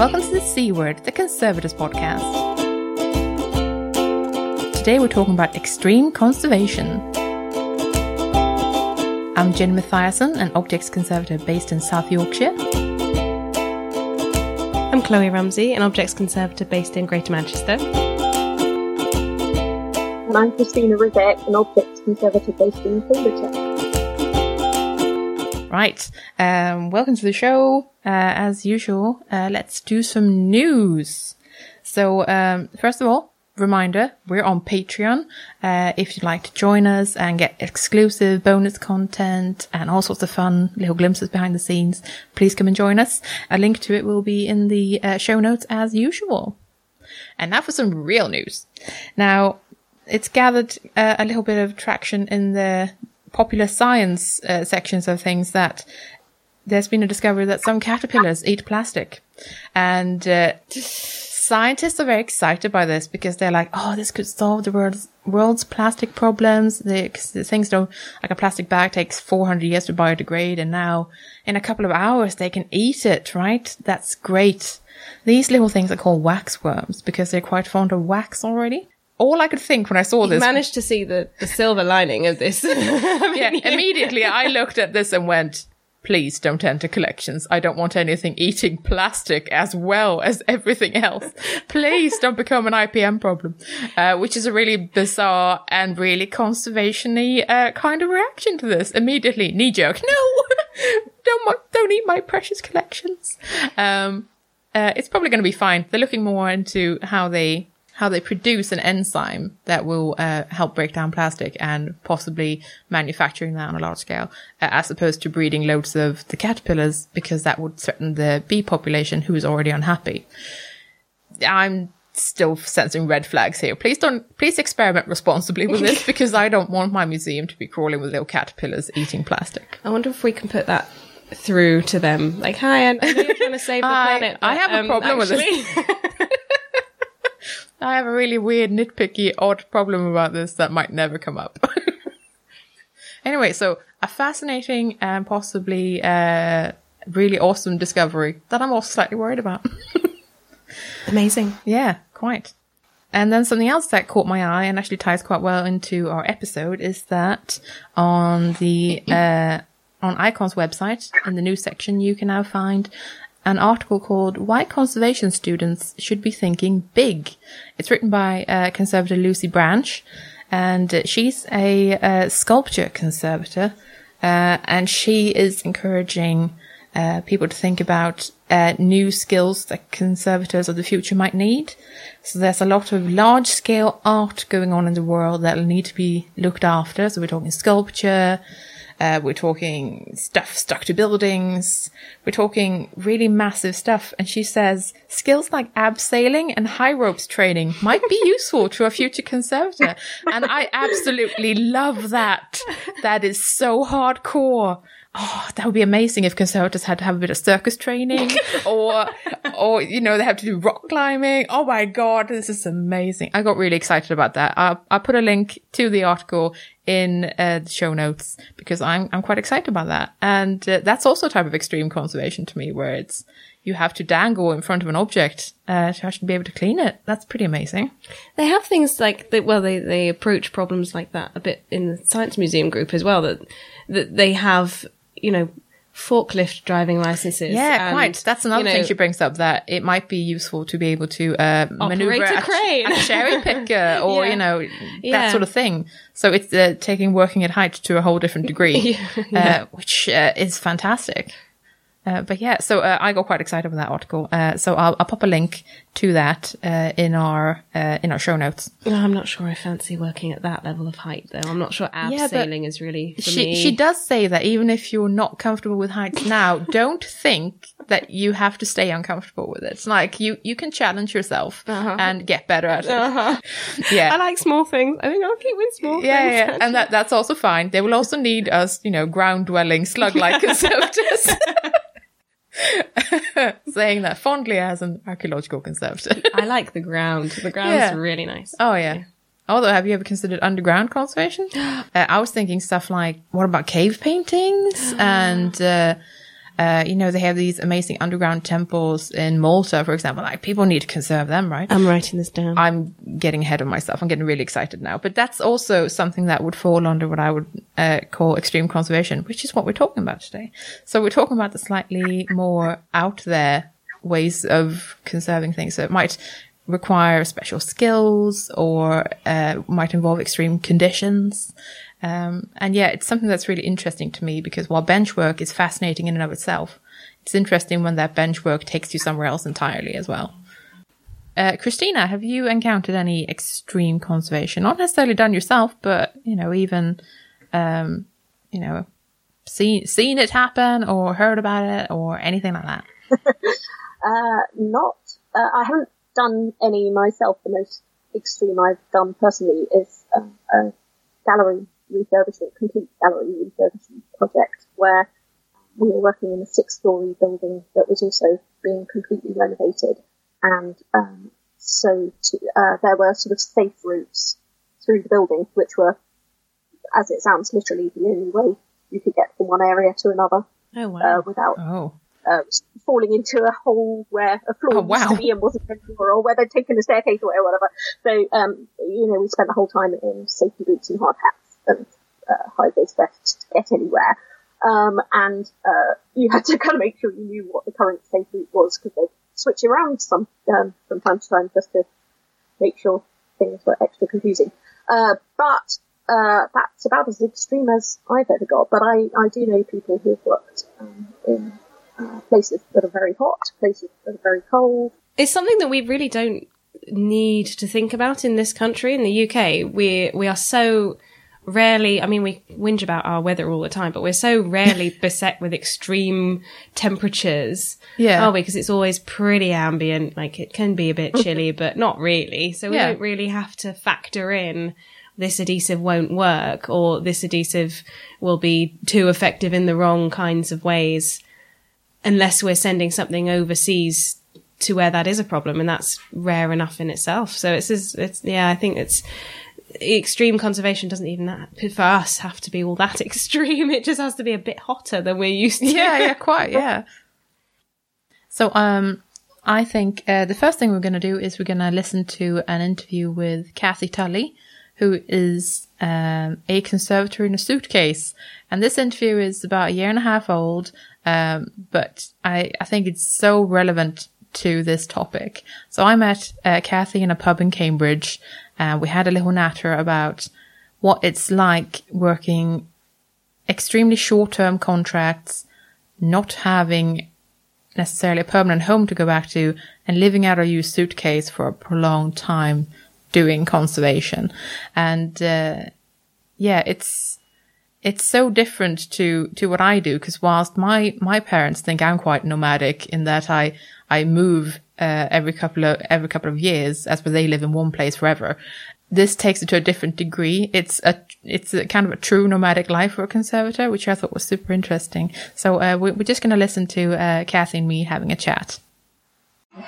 Welcome to the C Word, the Conservators podcast. Today we're talking about extreme conservation. I'm Jen Mathiasson, an objects conservator based in South Yorkshire. I'm Chloe Ramsey, an objects conservator based in Greater Manchester. And I'm Christina Rivett, an objects conservator based in Cambridgeshire. Right, um, welcome to the show. Uh, as usual, uh, let's do some news. So, um, first of all, reminder, we're on Patreon. Uh, if you'd like to join us and get exclusive bonus content and all sorts of fun little glimpses behind the scenes, please come and join us. A link to it will be in the uh, show notes as usual. And now for some real news. Now, it's gathered uh, a little bit of traction in the popular science uh, sections of things that there's been a discovery that some caterpillars eat plastic. And uh, scientists are very excited by this because they're like, oh, this could solve the world's, world's plastic problems. The, the things don't, like a plastic bag takes 400 years to biodegrade. And now in a couple of hours, they can eat it, right? That's great. These little things are called wax worms because they're quite fond of wax already all I could think when I saw You this. managed to see the, the silver lining of this. yeah, immediately I looked at this and went, please don't enter collections. I don't want anything eating plastic as well as everything else. Please don't become an IPM problem, uh, which is a really bizarre and really conservation-y uh, kind of reaction to this. Immediately, knee jerk. No, don't, don't eat my precious collections. Um, uh, it's probably going to be fine. They're looking more into how they how they produce an enzyme that will uh, help break down plastic and possibly manufacturing that on a large scale, uh, as opposed to breeding loads of the caterpillars because that would threaten the bee population who is already unhappy. I'm still sensing red flags here. Please don't, please experiment responsibly with this because I don't want my museum to be crawling with little caterpillars eating plastic. I wonder if we can put that through to them. Like, hi, I know you're trying to save the I- planet. I but, have a um, problem with this. I have a really weird, nitpicky, odd problem about this that might never come up. anyway, so a fascinating and possibly uh, really awesome discovery that I'm also slightly worried about. Amazing. yeah, quite. And then something else that caught my eye and actually ties quite well into our episode is that on the uh, on Icon's website in the news section you can now find an article called "Why Conservation Students Should Be Thinking Big." It's written by uh, conservator Lucy Branch, and she's a, uh sculpture conservator, uh, and she is encouraging uh, people to think about uh, new skills that conservators of the future might need. So there's a lot of large scale art going on in the world that will need to be looked after. So we're talking sculpture, uh, we're talking stuff stuck to buildings. We're talking really massive stuff. And she says skills like abseiling and high ropes training might be useful to a future conservator. And I absolutely love that. That is so hardcore. Oh, that would be amazing if conservators had to have a bit of circus training or, or, you know, they have to do rock climbing. Oh my God, this is amazing. I got really excited about that. I'll, I'll put a link to the article in uh, the show notes because I'm, I'm quite excited about that. And uh, that's also a type of extreme conservation to me where it's, you have to dangle in front of an object uh, to actually be able to clean it. That's pretty amazing. They have things like that. Well, they, they approach problems like that a bit in the science museum group as well. That that they have, you know, forklift driving licenses. Yeah, and, quite. That's another you know, thing she brings up that it might be useful to be able to uh, maneuver a crane. a cherry picker or Yeah. you know that Yeah. sort of thing. So it's uh, taking working at height to a whole different degree, uh, which uh, is fantastic. Uh, but yeah, so uh, I got quite excited with that article. Uh, so I'll, I'll pop a link to that uh, in our uh, in our show notes. No, I'm not sure I fancy working at that level of height, though. I'm not sure Yeah, abseiling is really for She me. she does say that even if you're not comfortable with heights now, don't think that you have to stay uncomfortable with it. It's like you you can challenge yourself and get better at it. Uh-huh. Yeah. I like small things. I think I'll keep with small yeah, things. yeah, and that that's also fine. They will also need us, you know, ground dwelling slug like conservators. Saying that fondly as an archaeological conservator. I like the ground. The ground Yeah. really nice. Oh yeah. Although, have you ever considered underground conservation? uh, I was thinking stuff like, what about cave paintings and uh, Uh, you know, they have these amazing underground temples in Malta, for example. Like people need to conserve them, right? I'm writing this down. I'm getting ahead of myself. I'm getting really excited now. But that's also something that would fall under what I would uh, call extreme conservation, which is what we're talking about today. So we're talking about the slightly more out there ways of conserving things. So it might require special skills or uh, might involve extreme conditions. Um, and yeah, it's something that's really interesting to me because while bench work is fascinating in and of itself, it's interesting when that bench work takes you somewhere else entirely as well. Uh, Christina, have you encountered any extreme conservation? Not necessarily done yourself, but you know, even um, you know, seen seen it happen or heard about it or anything like that. uh, not, uh, I haven't done any myself. The most extreme I've done personally is a, a gallery refurbishment, complete gallery refurbishment project where we were working in a six-story building that was also being completely renovated, and um, so to, uh, there were sort of safe routes through the building, which were, as it sounds, literally the only way you could get from one area to another oh wow! uh, without Oh, uh, falling into a hole where a floor Oh, wow. used to be and wasn't anymore, or where they'd taken a staircase away or whatever. So, um, you know, we spent the whole time in safety boots and hard hats and uh, high vis vests to get anywhere. Um, and uh, you had to kind of make sure you knew what the current safe route was because they'd switch around some um, from time to time just to make sure things were extra confusing. Uh, but uh, that's about as extreme as I've ever got. But I, I do know people who've worked um, in uh, places that are very hot, places that are very cold. It's something that we really don't need to think about in this country. In the UK, we we are so rarely. I mean, we whinge about our weather all the time, but we're so rarely beset with extreme temperatures. Yeah. are we because it's always pretty ambient. Like it can be a bit chilly, but not really. So we Yeah. don't really have to factor in this adhesive won't work or this adhesive will be too effective in the wrong kinds of ways unless we're sending something overseas to where that is a problem and that's rare enough in itself so it's, it's, it's yeah i think it's extreme conservation doesn't even that, for us have to be all that extreme it just has to be a bit hotter than we're used to yeah, yeah, quite, yeah. So, um, I think uh, the first thing we're going to do is we're going to listen to an interview with Cathy Tully, who is um, a conservator in a suitcase. And this interview is about a year and a half old, um, but I, I think it's so relevant to this topic. So I met uh, Cathy in a pub in Cambridge, and we had a little natter about what it's like working extremely short-term contracts, not having necessarily a permanent home to go back to, and living out a used suitcase for a prolonged time doing conservation. And uh, yeah, it's it's so different to to what I do because whilst my my parents think I'm quite nomadic in that I I move uh, every couple of every couple of years as where they live in one place forever. This takes it to a different degree. It's a it's a kind of a true nomadic life for a conservator, which I thought was super interesting. So uh, we, we're just going to listen to uh, Cathy and me having a chat.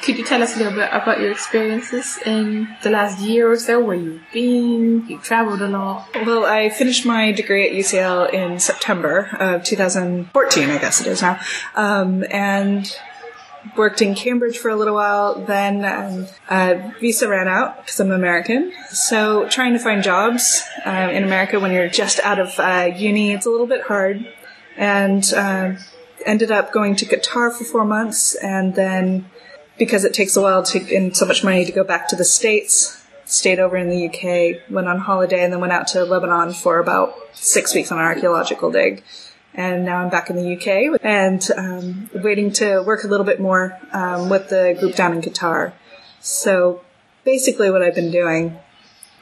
Could you tell us a little bit about your experiences in the last year or so, where you've been? You've traveled a lot. Well, I finished my degree at UCL in September of 2014, I guess it is now, um, and worked in Cambridge for a little while. Then um, uh, visa ran out because I'm American, so trying to find jobs uh, in America when you're just out of uh, uni, it's a little bit hard. And uh, ended up going to Qatar for four months, and then because it takes a while to and so much money to go back to the states stayed over in the UK, went on holiday, and then went out to Lebanon for about six weeks on an archaeological dig. And now I'm back in the UK and um, waiting to work a little bit more um, with the group down in Qatar. So basically, what I've been doing,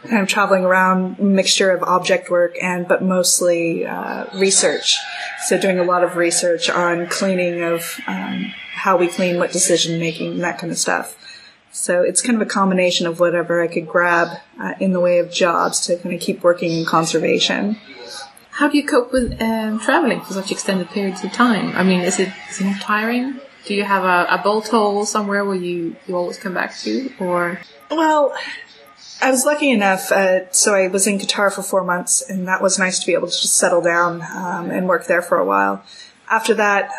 of traveling around, mixture of object work and but mostly uh, research. So doing a lot of research on cleaning of um, how we clean, what decision making, that kind of stuff. So it's kind of a combination of whatever I could grab uh, in the way of jobs to kind of keep working in conservation. How do you cope with um, traveling for such extended periods of time? I mean, is it is it tiring? Do you have a, a bolt hole somewhere where you, you always come back to, or Well, I was lucky enough. Uh, so I was in Qatar for four months, and that was nice to be able to just settle down um, and work there for a while. After that,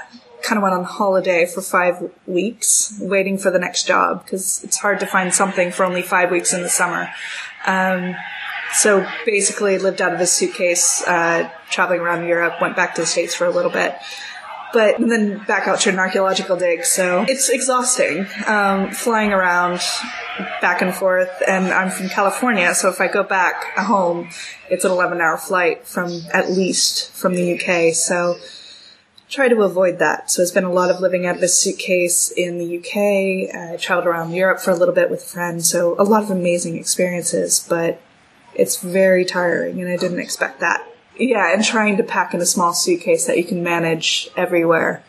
kind of went on holiday for five weeks, waiting for the next job because it's hard to find something for only five weeks in the summer. Um, so basically, lived out of his suitcase, uh, traveling around Europe. Went back to the states for a little bit, but then back out to an archaeological dig. So it's exhausting, um, flying around back and forth. And I'm from California, so if I go back home, it's an 11 hour flight from at least from the UK. So try to avoid that. So it's been a lot of living out of a suitcase in the UK. I traveled around Europe for a little bit with friends. So a lot of amazing experiences, but it's very tiring and I didn't expect that. Yeah, and trying to pack in a small suitcase that you can manage everywhere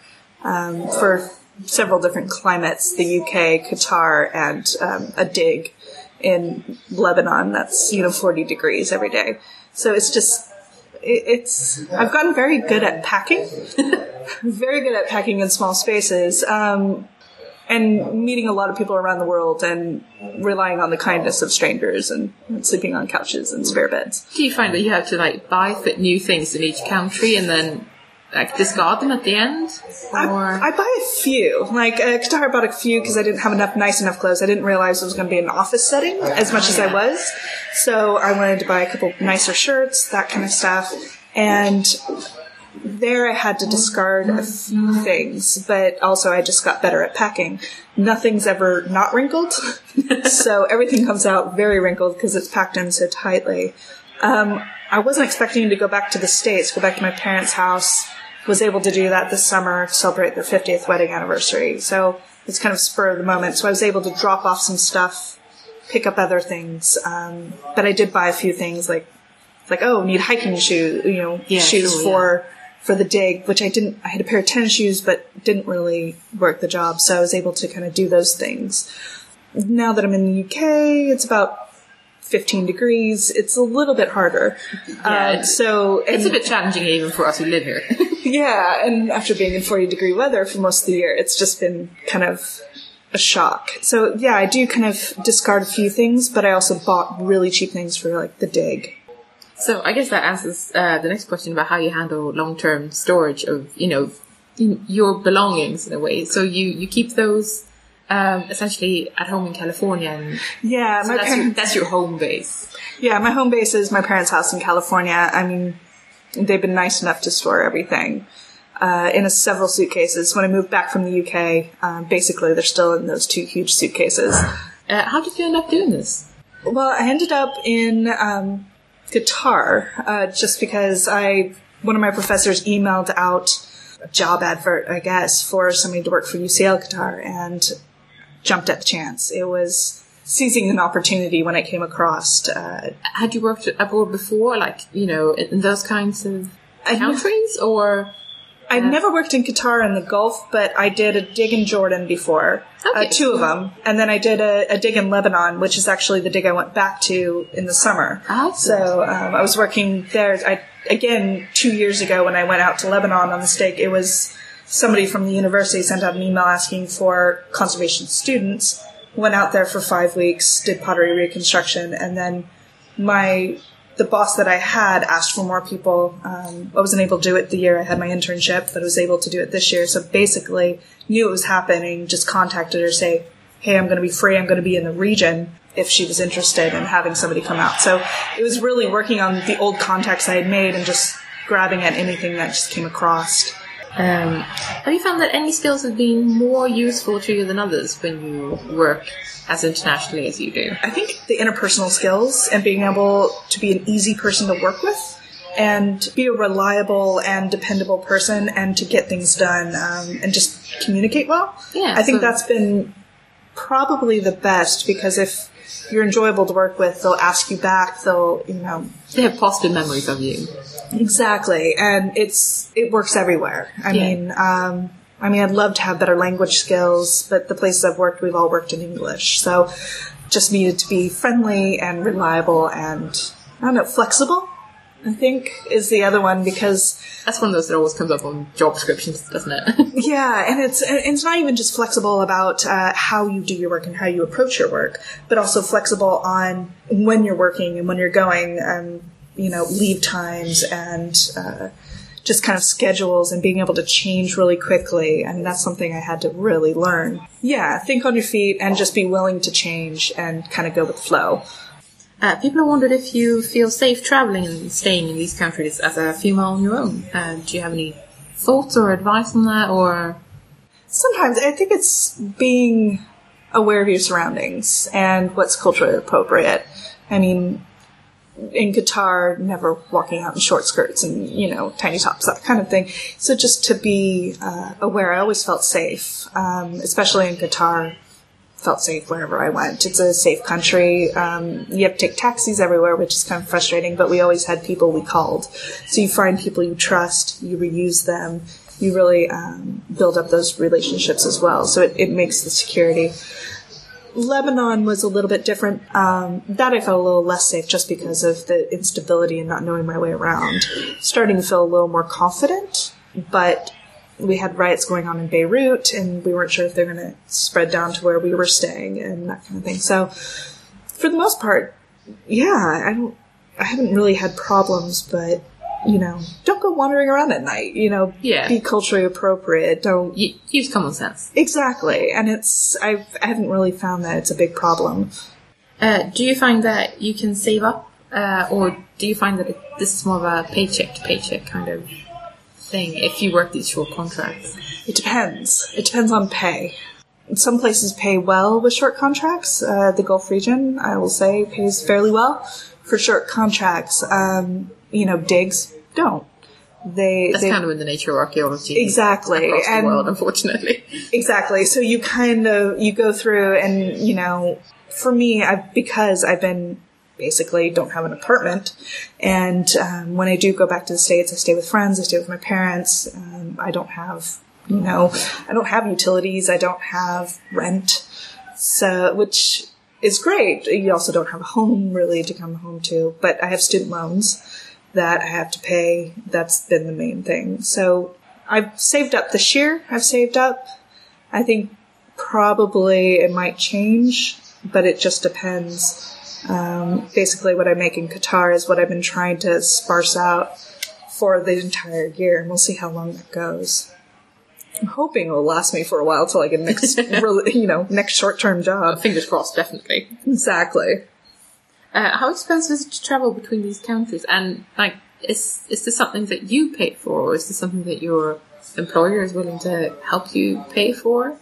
um, for several different climates the UK, Qatar, and um, a dig in Lebanon that's, you know, 40 degrees every day. So it's just, it, it's, I've gotten very good at packing. very good at packing in small spaces. Um, and meeting a lot of people around the world and relying on the kindness of strangers and, sleeping on couches and spare beds. Do you find that you have to like buy fit new things in each country and then like discard them at the end? I, Or I buy a few. Like uh, Qatar, I bought a few because I didn't have enough nice enough clothes. I didn't realize it was going to be an office setting as much as I was. So I wanted to buy a couple nicer shirts, that kind of stuff. And there I had to discard a few things, but also I just got better at packing. Nothing's ever not wrinkled, so everything comes out very wrinkled because it's packed in so tightly. Um, I wasn't expecting to go back to the States, go back to my parents' house. Was able to do that this summer to celebrate their 50th wedding anniversary. So it's kind of spur of the moment. So I was able to drop off some stuff, pick up other things. Um, but I did buy a few things like, like, oh, need hiking shoes, you know, Yeah, shoes sure, for, for the dig, which I didn't, I had a pair of tennis shoes, but didn't really work the job. So I was able to kind of do those things. Now that I'm in the UK, it's about 15 degrees. It's a little bit harder. uh, it's- so, it's a bit challenging even for us who live here. yeah, and after being in 40 degree weather for most of the year, it's just been kind of a shock. So yeah, I do kind of discard a few things, but I also bought really cheap things for like the dig. So I guess that answers uh, the next question about how you handle long-term storage of, you know, in- your belongings in a way. So you, you keep those um, essentially at home in California, and Yeah, so that's, your, that's your home base. Yeah, my home base is my parents' house in California. I mean, they've been nice enough to store everything uh, in a several suitcases. When I moved back from the UK, uh, basically they're still in those two huge suitcases. Uh, how did you end up doing this? Well, I ended up in um, Qatar uh, just because I one of my professors emailed out a job advert, I guess, for somebody to work for UCL Qatar, and jumped at the chance. It was seizing an opportunity when I came across. Uh, Had you worked abroad before, like you know, in those kinds of countries, or I never worked in Qatar in the Gulf, but I did a dig in Jordan before, Okay. uh, two of them, and then I did a, a dig in Lebanon, which is actually the dig I went back to in the summer. Ah, So um, I was working there. I again two years ago when I went out to Lebanon on the stake, it was somebody from the university sent out an email asking for conservation students. Went out there for five weeks, did pottery reconstruction, and then my the boss that I had asked for more people. Um, I wasn't able to do it the year I had my internship, but I was able to do it this year. So basically, knew it was happening. Just contacted her, say, "Hey, I'm going to be free. I'm going to be in the region." If she was interested in having somebody come out, so it was really working on the old contacts I had made and just grabbing at anything that just came across. Um, have you found that any skills have been more useful to you than others when you work as internationally as you do? I think the interpersonal skills and being able to be an easy person to work with and be a reliable and dependable person and to get things done um, and just communicate well. Yeah, I think so- that's been probably the best because if you're enjoyable to work with, they'll ask you back, they'll, you know, They have positive memories of you. Exactly, and it's it works everywhere. I Yeah. mean, um, I mean, I'd love to have better language skills, but the places I've worked, we've all worked in English, so just needed to be friendly and reliable and I don't know, flexible. I think is the other one because That's one of those that always comes up on job descriptions, doesn't it? yeah, and it's and it's not even just flexible about uh, how you do your work and how you approach your work, but also flexible on when you're working and when you're going, um, you know, leave times and uh, just kind of schedules and being able to change really quickly. And that's something I had to really learn. Yeah, think on your feet and just be willing to change and kind of go with the flow. Uh, people have wondered if you feel safe traveling and staying in these countries as a female on your own. Uh, do you have any thoughts or advice on that, or Sometimes I think it's being aware of your surroundings and what's culturally appropriate. I mean, in Qatar, never walking out in short skirts and, you know, tiny tops, that kind of thing. So just to be uh, aware, I always felt safe, um, especially in Qatar. Felt safe wherever I went. It's a safe country. Um, you have to take taxis everywhere, which is kind of frustrating, but we always had people we called. So you find people you trust, you reuse them, you really um, build up those relationships as well. So it, it makes the security. Lebanon was a little bit different. Um, that I felt a little less safe just because of the instability and not knowing my way around. Starting to feel a little more confident, but we had riots going on in Beirut and we weren't sure if they're going to spread down to where we were staying and that kind of thing. So for the most part, yeah, I don't, I haven't really had problems, but you know, don't go wandering around at night. You know, Yeah. be culturally appropriate. Don't y- use common sense? exactly. And it's I've, I haven't really found that it's a big problem. Uh, do you find that you can save up, uh, or do you find that it, this is more of a paycheck to paycheck kind of thing if you work these short contracts? It depends. It depends on pay. Some places pay well with short contracts. Uh, the Gulf region, I will say, pays fairly well for short contracts. Um, you know, digs don't. They That's they kind of in the nature of archaeology. exactly Across the and world, unfortunately. exactly. So you kind of you go through and you know, for me, I because I've been basically don't have an apartment, and um, when I do go back to the states, I stay with friends. I stay with my parents. Um, I don't have you know, I don't have utilities. I don't have rent. So which is great. You also don't have a home really to come home to, but I have student loans that I have to pay. That's been the main thing. So I've saved up this year. I've saved up. I think probably it might change, but it just depends. Um, basically, what I make in Qatar is what I've been trying to sparse out for the entire year, and we'll see how long that goes. I'm hoping it will last me for a while till I get next, you know, next short-term job. Fingers crossed, definitely. Exactly. Uh, how expensive is it to travel between these countries? And like, is is this something that you pay for, or is this something that your employer is willing to help you pay for?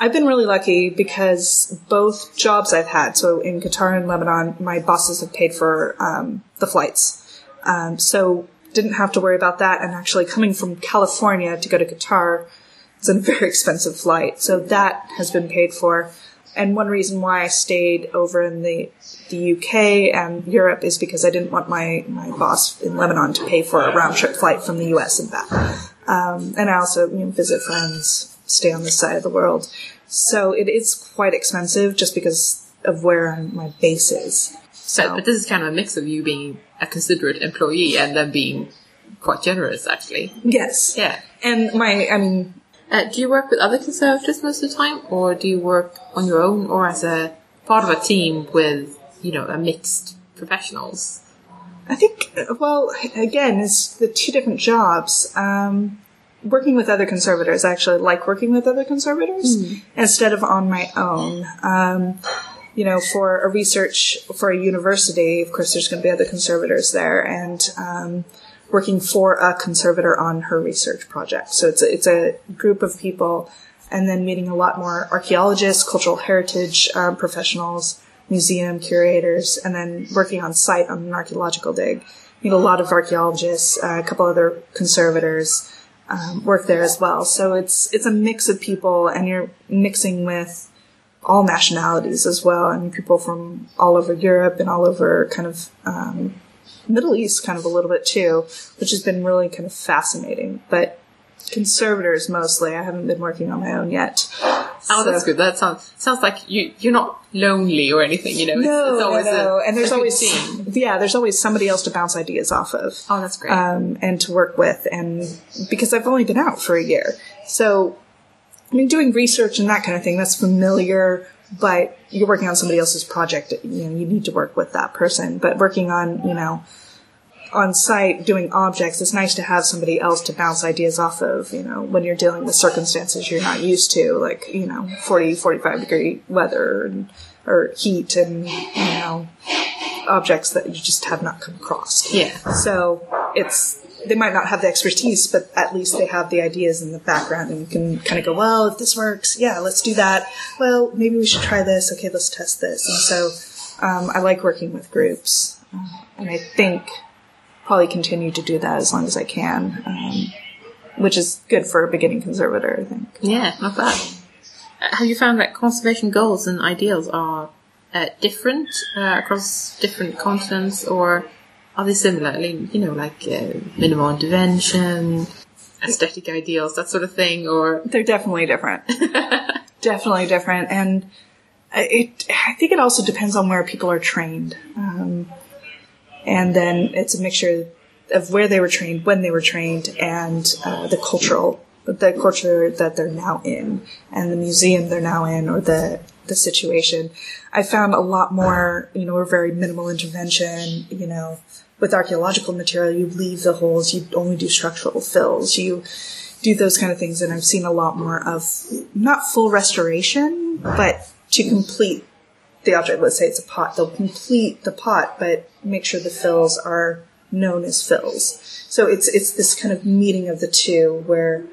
I've been really lucky because both jobs I've had, so in Qatar and Lebanon, my bosses have paid for um, the flights. Um, so didn't have to worry about that. And actually coming from California to go to Qatar is a very expensive flight. So that has been paid for. And one reason why I stayed over in the the UK and Europe is because I didn't want my, my boss in Lebanon to pay for a round trip flight from the US and back. Um, and I also you know, visit friends, stay on this side of the world. So it is quite expensive just because of where my base is. So, but this is kind of a mix of you being a considerate employee and then being quite generous, actually. Yes. Yeah. And my, I mean, Uh, do you work with other conservators most of the time, or do you work on your own, or as a part of a team with, you know, a mixed professionals? I think, well, again, it's the two different jobs. Um, working with other conservators, I actually like working with other conservators instead of on my own. Um, you know, for a research, for a university, of course, there's going to be other conservators there, and um, working for a conservator on her research project. So it's a, it's a group of people, and then meeting a lot more archaeologists, cultural heritage um, professionals, museum curators, and then working on site on an archaeological dig. Meet a lot of archaeologists, uh, a couple other conservators um, work there as well. So it's it's a mix of people, and you're mixing with all nationalities as well, and people from all over Europe and all over kind of um, Middle East, kind of a little bit too, which has been really kind of fascinating. But conservators mostly. I haven't been working on my own yet. Oh, that's good. That sounds sounds like you you're not lonely or anything. You know, it's, No, it's always no. A, and there's always team. yeah, there's always somebody else to bounce ideas off of. Oh, that's great. um, and to work with. And because I've only been out for a year, so I mean, doing research and that kind of thing that's familiar. But you're working on somebody else's project. You know, you need to work with that person. But working on you know on site doing objects, it's nice to have somebody else to bounce ideas off of, you know, when you're dealing with circumstances you're not used to, like, you know, 40, 45 degree weather and, or heat and, you know, objects that you just have not come across. Yeah. So it's, they might not have the expertise, but at least they have the ideas in the background and can kind of go, well, if this works, yeah, let's do that. Well, maybe we should try this. Okay, let's test this. And so, um, I like working with groups. Um, and I think probably continue to do that as long as I can, um, which is good for a beginning conservator, I think. Yeah, not bad. Uh, Have you found that conservation goals and ideals are uh, different uh, across different continents, or are they similar? You know, like uh, minimal intervention, aesthetic ideals, that sort of thing, or They're definitely different. definitely different. And it, I think it also depends on where people are trained. Um, and then it's a mixture of where they were trained, when they were trained, and uh, the cultural, the culture that they're now in, and the museum they're now in, or the the situation. I found a lot more, you know, we're very minimal intervention, you know, with archaeological material, you leave the holes, you only do structural fills, you do those kind of things, and I've seen a lot more of not full restoration, but to complete the object. Let's say it's a pot, they'll complete the pot, but make sure the fills are known as fills. So it's it's this kind of meeting of the two where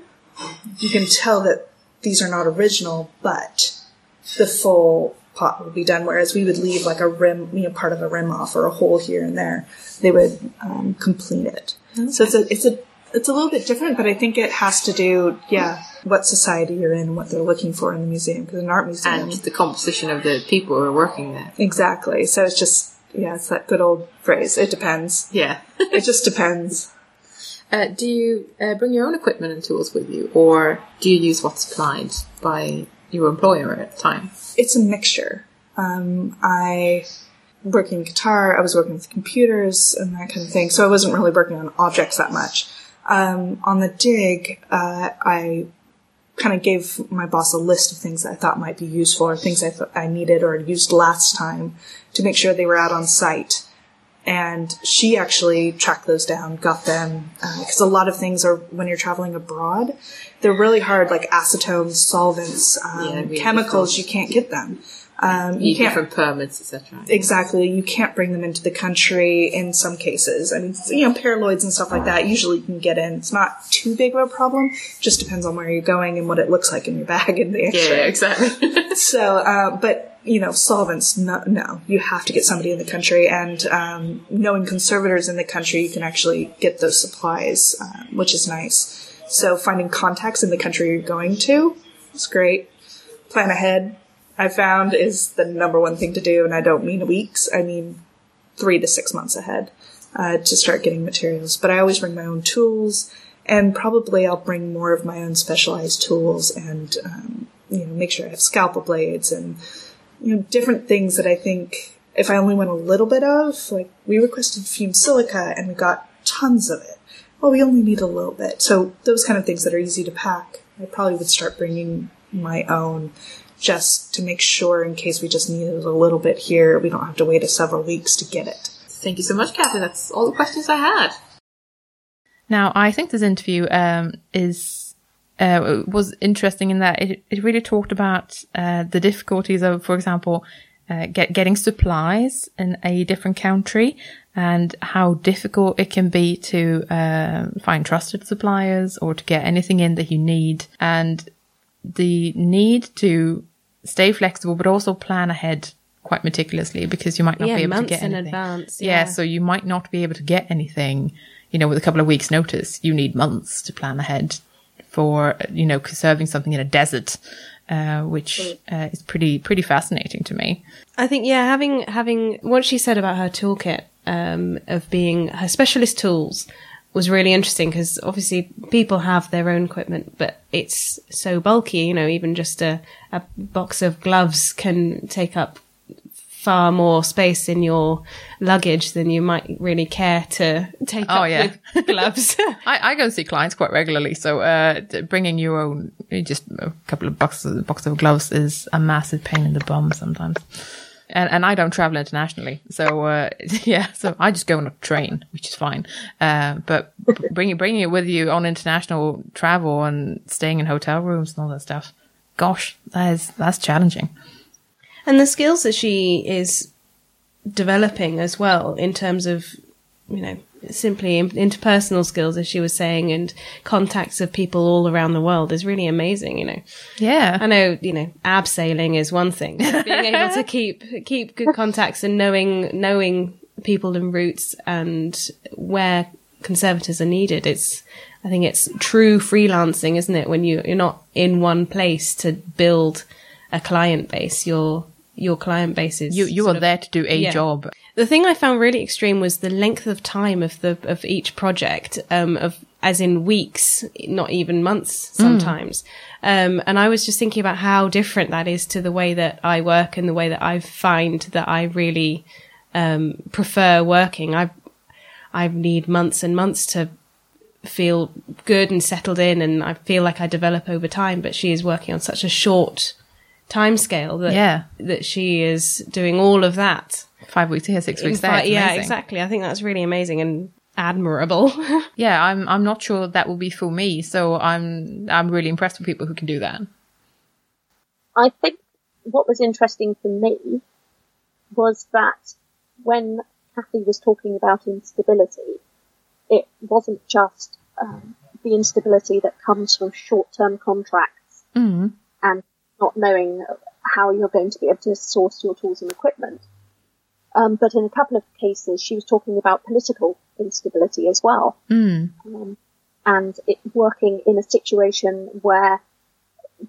you can tell that these are not original, but the full pot will be done. Whereas we would leave like a rim, you know, part of a rim off or a hole here and there. They would um, complete it. So it's a it's a it's a little bit different, but I think it has to do, yeah, what society you're in, what they're looking for in the museum. Because an art museum, and the composition of the people who are working there. exactly. So it's just, yeah, it's that good old phrase. It depends. Yeah. It just depends. uh, do you uh, bring your own equipment and tools with you, or do you use what's supplied by your employer at the time? it's a mixture. Um, I working Qatar, I was working with computers and that kind of thing, so I wasn't really working on objects that much. Um, on the dig, uh, I kind of gave my boss a list of things that I thought might be useful or things I thought I needed or used last time to make sure they were out on site. And she actually tracked those down, got them, because a lot of things are when you're traveling abroad, they're really hard, like acetone, solvents, um, Yeah, chemicals. You can't get them. Um, You you can't different permits, etc. exactly. You can't bring them into the country in some cases. I mean, you know, paraloids and stuff like that. Usually, you can get in. It's not too big of a problem. Just depends on where you're going and what it looks like in your bag and the Yeah, X-ray. exactly. So, uh, but you know, solvents, no, no, you have to get somebody in the country, and um, knowing conservators in the country, you can actually get those supplies, uh, which is nice. So, finding contacts in the country you're going to is great. Plan ahead, I found, is the number one thing to do, and I don't mean weeks, I mean three to six months ahead uh, to start getting materials. But I always bring my own tools, and probably I'll bring more of my own specialized tools and um, you know make sure I have scalpel blades and you know different things that I think if I only want a little bit of, like we requested fume silica and we got tons of it. Well, we only need a little bit. So those kind of things that are easy to pack, I probably would start bringing my own just to make sure in case we just needed a little bit here, we don't have to wait a several weeks to get it. Thank you so much, Cathy. That's all the questions I had. Now, I think this interview um, is uh, was interesting in that it, it really talked about uh, the difficulties of, for example, uh, get, getting supplies in a different country and how difficult it can be to uh, find trusted suppliers or to get anything in that you need, and the need to stay flexible but also plan ahead quite meticulously because you might not Yeah, be able to months get in anything. advance, yeah, yeah. so you might not be able to get anything, you know, with a couple of weeks notice. You need months to plan ahead for, you know, conserving something in a desert, uh, which uh, is pretty, pretty fascinating to me. I think yeah, having having what she said about her toolkit um, of being her specialist tools was really interesting because obviously people have their own equipment, but it's so bulky. You know, even just a a box of gloves can take up far more space in your luggage than you might really care to take Oh, up yeah. with gloves. I, I go see clients quite regularly, so uh, bringing your own, just a couple of boxes, box of gloves is a massive pain in the bum sometimes. and, and I don't travel internationally, so uh, yeah, so I just go on a train, which is fine. Uh, but bringing bringing it with you on international travel and staying in hotel rooms and all that stuff, gosh, that is that's challenging. And the skills that she is developing as well in terms of you know simply interpersonal skills, as she was saying, and contacts of people all around the world is really amazing. You know, Yeah, I know you know abseiling is one thing, being able to keep keep good contacts and knowing knowing people and routes and where conservators are needed. It's I think it's true freelancing, isn't it? When you you're not in one place to build a client base, your your client base is you you are of- there to do a yeah. job. the thing I found really extreme was the length of time of the of each project, um, of as in weeks, not even months sometimes. Um, and I was just thinking about how different that is to the way that I work and the way that I find that I really um, prefer working. I I need months and months to feel good and settled in, and I feel like I develop over time. But she is working on such a short time scale that Yeah. that she is doing all of that Five weeks here, six weeks there. it's yeah, amazing. exactly. I think that's really amazing and admirable. Yeah, I'm I'm not sure that will be for me, so I'm I'm really impressed with people who can do that. I think what was interesting for me was that when Cathy was talking about instability, it wasn't just um, the instability that comes from short-term contracts Mm. and not knowing how you're going to be able to source your tools and equipment. Um, but in a couple of cases, she was talking about political instability as well, Mm. um, and it working in a situation where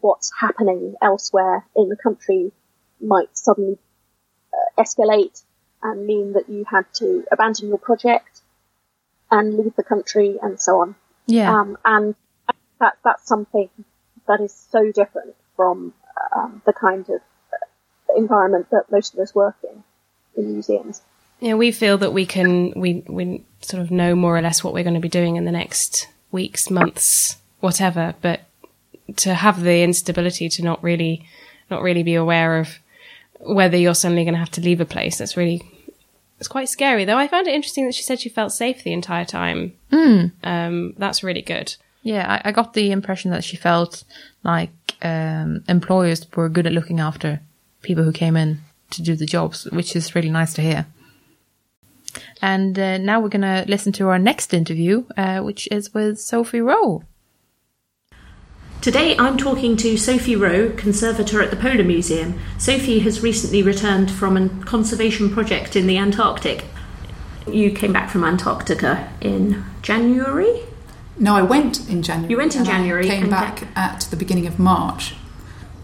what's happening elsewhere in the country might suddenly uh, escalate and mean that you had to abandon your project and leave the country and so on. Yeah. Um, and that that's something that is so different from um, the kind of uh, environment that most of us work in in museums. yeah, we feel that we can we we sort of know more or less what we're going to be doing in the next weeks, months, whatever. But to have the instability to not really not really be aware of whether you're suddenly going to have to leave a place, that's really it's quite scary. Though I found it interesting that she said she felt safe the entire time. Um, that's really good. Yeah, I, I got the impression that she felt like um, employers were good at looking after people who came in to do the jobs, which is really nice to hear. And uh, now we're going to listen to our next interview, uh, which is with Sophie Rowe. Today I'm talking to Sophie Rowe, conservator at the Polar Museum. Sophie has recently returned from a conservation project in the Antarctic. You came back from Antarctica in January? No, I went in January. You went in and I January came back- at the beginning of March.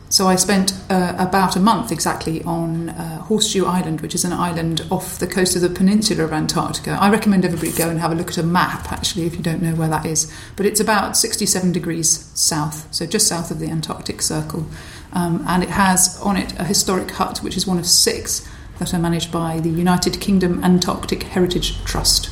So I spent uh, about a month exactly on uh, Horseshoe Island, which is an island off the coast of the peninsula of Antarctica. I recommend everybody go and have a look at a map, actually, if you don't know where that is. But it's about 67 degrees south, so just south of the Antarctic Circle. Um, and it has on it a historic hut, which is one of six that are managed by the United Kingdom Antarctic Heritage Trust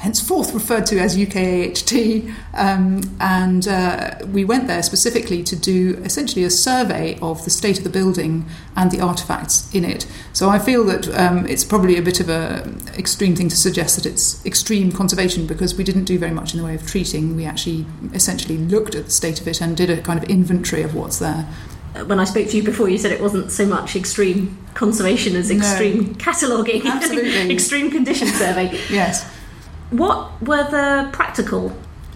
henceforth referred to as UKAHT. Um, and uh, we went there specifically to do essentially a survey of the state of the building and the artefacts in it. So I feel that um, it's probably a bit of a extreme thing to suggest that it's extreme conservation because we didn't do very much in the way of treating. We actually essentially looked at the state of it and did a kind of inventory of what's there. Uh, When I spoke to you before, you said it wasn't so much extreme conservation as No. extreme cataloguing, extreme condition survey. Yes. What were the practical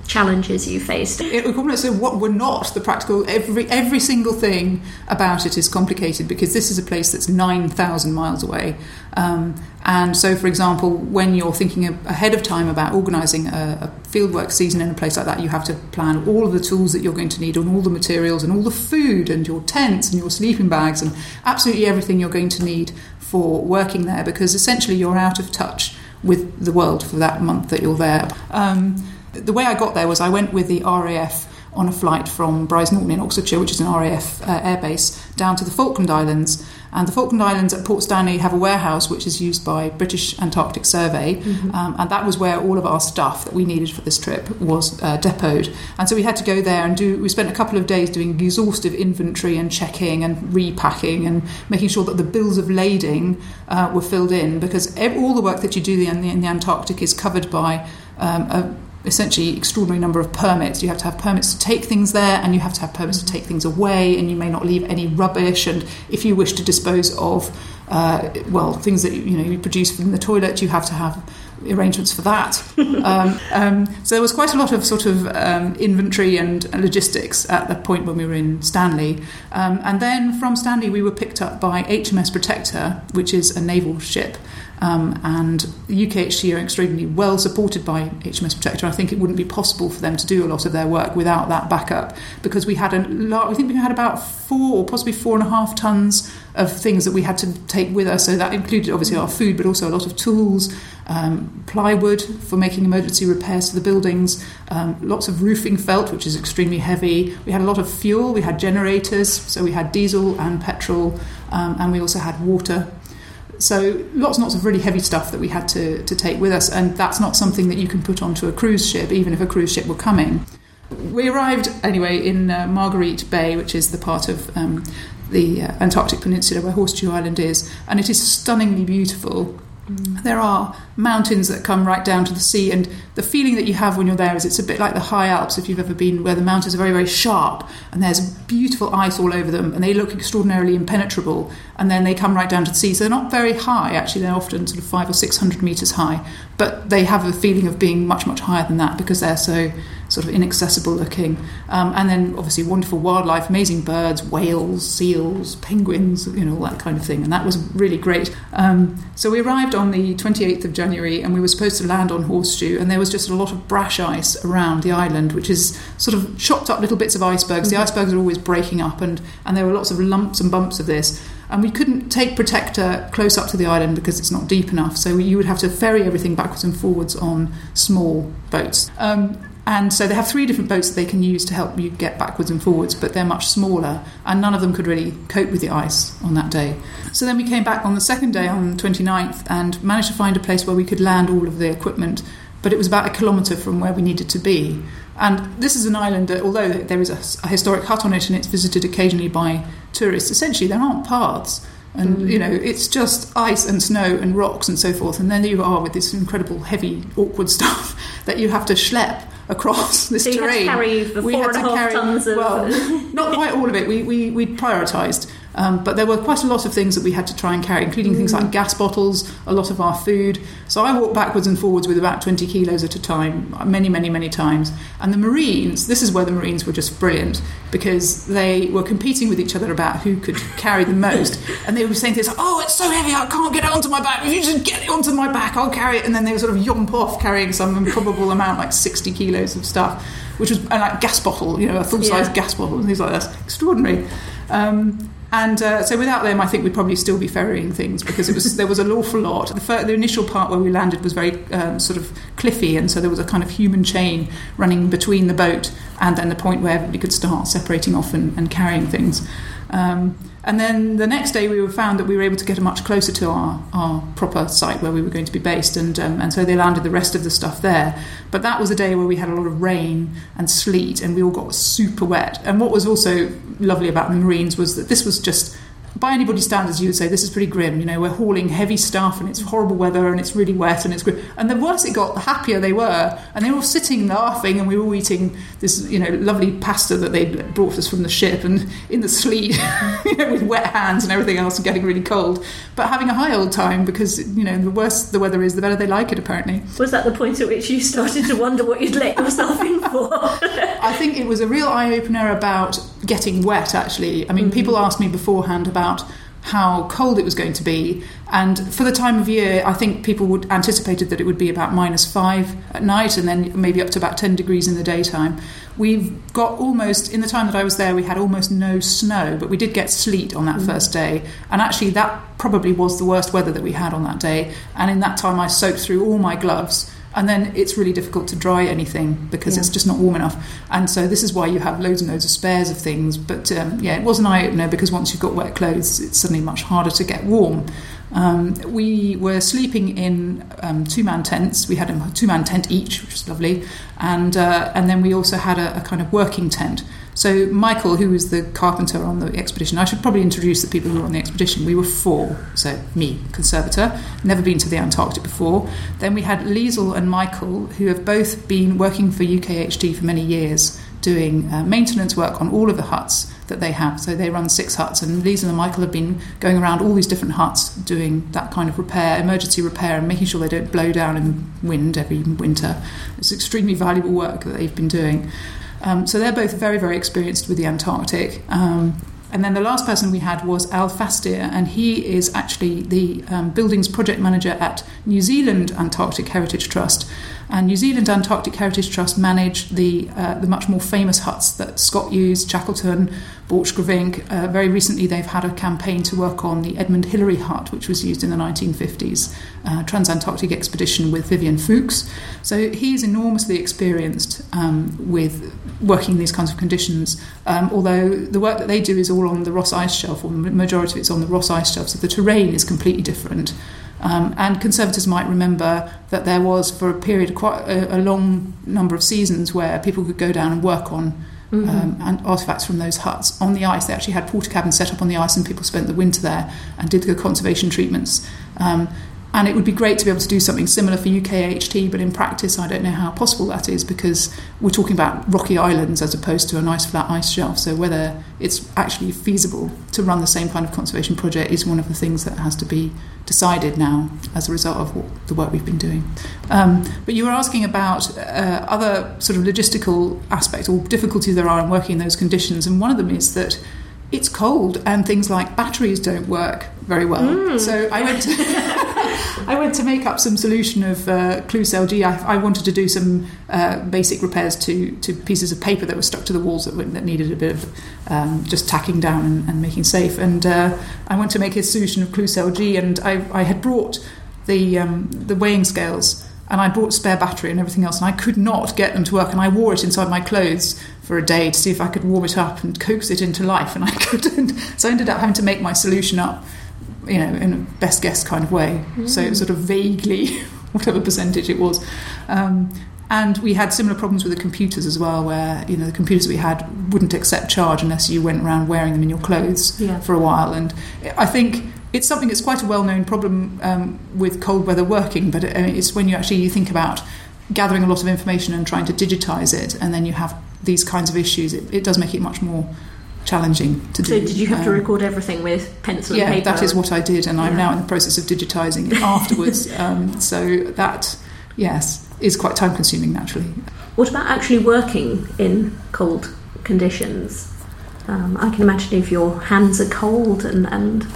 challenges you faced? It, so what were not the practical every every single thing about it is complicated because this is a place that's 9000 miles away um, and so for example when you're thinking ahead of time about organizing a, a fieldwork season in a place like that you have to plan all of the tools that you're going to need and all the materials and all the food and your tents and your sleeping bags and absolutely everything you're going to need for working there because essentially you're out of touch with the world for that month that you're there. Um, the way I got there was I went with the RAF on a flight from Brize Norton in Oxfordshire, which is an RAF uh, airbase, down to the Falkland Islands. And the Falkland Islands at Port Stanley have a warehouse which is used by British Antarctic Survey, Mm-hmm. um, and that was where all of our stuff that we needed for this trip was uh, depoted. And so we had to go there and do. We spent a couple of days doing exhaustive inventory and checking and repacking and making sure that the bills of lading uh, were filled in because all the work that you do in the, in the Antarctic is covered by um, a essentially extraordinary number of permits. You have to have permits to take things there, and you have to have permits to take things away, and you may not leave any rubbish. And if you wish to dispose of, uh, well, things that you know you produce from the toilet, you have to have arrangements for that. um, um, so there was quite a lot of sort of um, inventory and logistics at the point when we were in Stanley. Um, and then from Stanley, we were picked up by HMS Protector, which is a naval ship. Um, and UKHT are extremely well supported by HMS Protector. I think it wouldn't be possible for them to do a lot of their work without that backup because we had a lot, I think we had about four or possibly four and a half tons of things that we had to take with us. So that included obviously our food, but also a lot of tools, um, plywood for making emergency repairs to the buildings, um, lots of roofing felt, which is extremely heavy. We had a lot of fuel, we had generators, so we had diesel and petrol, um, and we also had water. So lots and lots of really heavy stuff that we had to, to take with us, and that's not something that you can put onto a cruise ship, even if a cruise ship were coming. We arrived anyway in uh, Marguerite Bay, which is the part of um, the uh, Antarctic Peninsula where Horseshoe Island is, and it is stunningly beautiful. There are mountains that come right down to the sea, and the feeling that you have when you're there is it's a bit like the high Alps if you've ever been, where the mountains are very, very sharp, and there's beautiful ice all over them, and they look extraordinarily impenetrable, and then they come right down to the sea. So they're not very high, actually, they're often sort of five or six hundred metres high, but they have a feeling of being much, much higher than that because they're so sort of inaccessible looking. Um, and then obviously wonderful wildlife, amazing birds, whales, seals, penguins, you know, all that kind of thing. And that was really great. Um, so we arrived on the 28th of January and we were supposed to land on Horseshoe and there was just a lot of brash ice around the island, which is sort of chopped up little bits of icebergs. The icebergs are always breaking up and, and there were lots of lumps and bumps of this. And we couldn't take Protector close up to the island because it's not deep enough. So you would have to ferry everything backwards and forwards on small boats. Um, and so they have three different boats that they can use to help you get backwards and forwards, but they're much smaller, and none of them could really cope with the ice on that day. So then we came back on the second day, on the 29th, and managed to find a place where we could land all of the equipment, but it was about a kilometre from where we needed to be. And this is an island that, although there is a, a historic hut on it and it's visited occasionally by tourists, essentially there aren't paths. And mm. you know, it's just ice and snow and rocks and so forth. And then you are with this incredible, heavy, awkward stuff that you have to schlep across this So you had to terrain. carry the We had and a to half tons of- well, not quite all of it. We we we prioritised, um, but there were quite a lot of things that we had to try and carry, including things Mm. like gas bottles, a lot of our food. So I walked backwards and forwards with about twenty kilos at a time, many many many times. And the Marines, this is where the Marines were just brilliant because they were competing with each other about who could carry the most, and they were saying things like, "Oh, it's so heavy, I can't get it onto my back. If you just get it onto my back, I'll carry it." And then they would sort of yomp off carrying some improbable amount, like sixty kilos of stuff, which was and like gas bottle, you know, a full size Yeah. gas bottle and things like that. Extraordinary. Um, and uh, so without them, I think we'd probably still be ferrying things because it was there was an awful lot. The, fir- the initial part where we landed was very um, sort of cliffy, and so there was a kind of human chain running between the boat and then the point where we could start separating off and, and carrying things. Um, and then the next day, we were found that we were able to get much closer to our, our proper site where we were going to be based, and um, and so they landed the rest of the stuff there. But that was a day where we had a lot of rain and sleet, and we all got super wet. And what was also lovely about the Marines was that this was just by anybody's standards, you would say this is pretty grim. You know, we're hauling heavy stuff and it's horrible weather and it's really wet and it's grim. And the worse it got, the happier they were. And they were all sitting laughing and we were all eating this, you know, lovely pasta that they brought us from the ship and in the sleet, you know, with wet hands and everything else and getting really cold. But having a high old time because, you know, the worse the weather is, the better they like it, apparently. Was that the point at which you started to wonder what you'd let yourself in for? I think it was a real eye opener about getting wet, actually. I mean, mm-hmm. people asked me beforehand about how cold it was going to be, and for the time of year, I think people would anticipated that it would be about minus five at night and then maybe up to about 10 degrees in the daytime. We've got almost, in the time that I was there, we had almost no snow, but we did get sleet on that mm. first day, and actually, that probably was the worst weather that we had on that day. And in that time, I soaked through all my gloves and then it's really difficult to dry anything because Yeah. it's just not warm enough. And so this is why you have loads and loads of spares of things. But um, yeah, it was an eye opener because once you've got wet clothes, it's suddenly much harder to get warm. Um, we were sleeping in um, two-man tents. We had a two-man tent each, which was lovely, and uh, and then we also had a, a kind of working tent. So Michael, who was the carpenter on the expedition, I should probably introduce the people who were on the expedition. We were four. So me, conservator, never been to the Antarctic before. Then we had Liesel and Michael, who have both been working for UKHT for many years, doing uh, maintenance work on all of the huts that they have. So they run six huts, and Liesel and Michael have been going around all these different huts doing that kind of repair, emergency repair, and making sure they don't blow down in wind every winter. It's extremely valuable work that they've been doing. Um, so they're both very, very experienced with the Antarctic. Um, and then the last person we had was Al Fastier, and he is actually the um, buildings project manager at New Zealand Antarctic Heritage Trust. And New Zealand Antarctic Heritage Trust manage the uh, the much more famous huts that Scott used, Shackleton, Borchgrevink. Uh, very recently, they've had a campaign to work on the Edmund Hillary hut, which was used in the 1950s uh, Transantarctic expedition with Vivian Fuchs. So he's enormously experienced um, with working in these kinds of conditions. Um, although the work that they do is all on the Ross Ice Shelf, or the majority of it's on the Ross Ice Shelf, so the terrain is completely different. Um, and Conservatives might remember that there was, for a period, quite a, a long number of seasons where people could go down and work on um, and artifacts from those huts on the ice. They actually had porta cabins set up on the ice, and people spent the winter there and did the conservation treatments. Um, and it would be great to be able to do something similar for UKHT, but in practice, I don't know how possible that is because we're talking about rocky islands as opposed to a nice flat ice shelf. So, whether it's actually feasible to run the same kind of conservation project is one of the things that has to be decided now as a result of what, the work we've been doing. Um, but you were asking about uh, other sort of logistical aspects or difficulties there are in working in those conditions, and one of them is that it's cold and things like batteries don't work very well. So I went to I went to make up some solution of uh, Klucel G. I, I wanted to do some uh, basic repairs to, to pieces of paper that were stuck to the walls that, that needed a bit of um, just tacking down and, and making safe. And uh, I went to make a solution of Klucel G, and I, I had brought the um, the weighing scales. And I brought spare battery and everything else, and I could not get them to work. And I wore it inside my clothes for a day to see if I could warm it up and coax it into life, and I couldn't. So I ended up having to make my solution up you know, in a best guess kind of way. So it was sort of vaguely, whatever percentage it was. Um, and we had similar problems with the computers as well, where you know the computers we had wouldn't accept charge unless you went around wearing them in your clothes Yeah. for a while. And I think it's something that's quite a well-known problem um, with cold weather working, but it, it's when you actually you think about gathering a lot of information and trying to digitize it, and then you have these kinds of issues. It, it does make it much more challenging to do. So did you have to Um, record everything with pencil yeah, and paper? that is what I did, and I'm now in the process of digitising it afterwards. um, so that, yes, is quite time consuming naturally. What about actually working in cold conditions? Um, I can imagine if your hands are cold and, and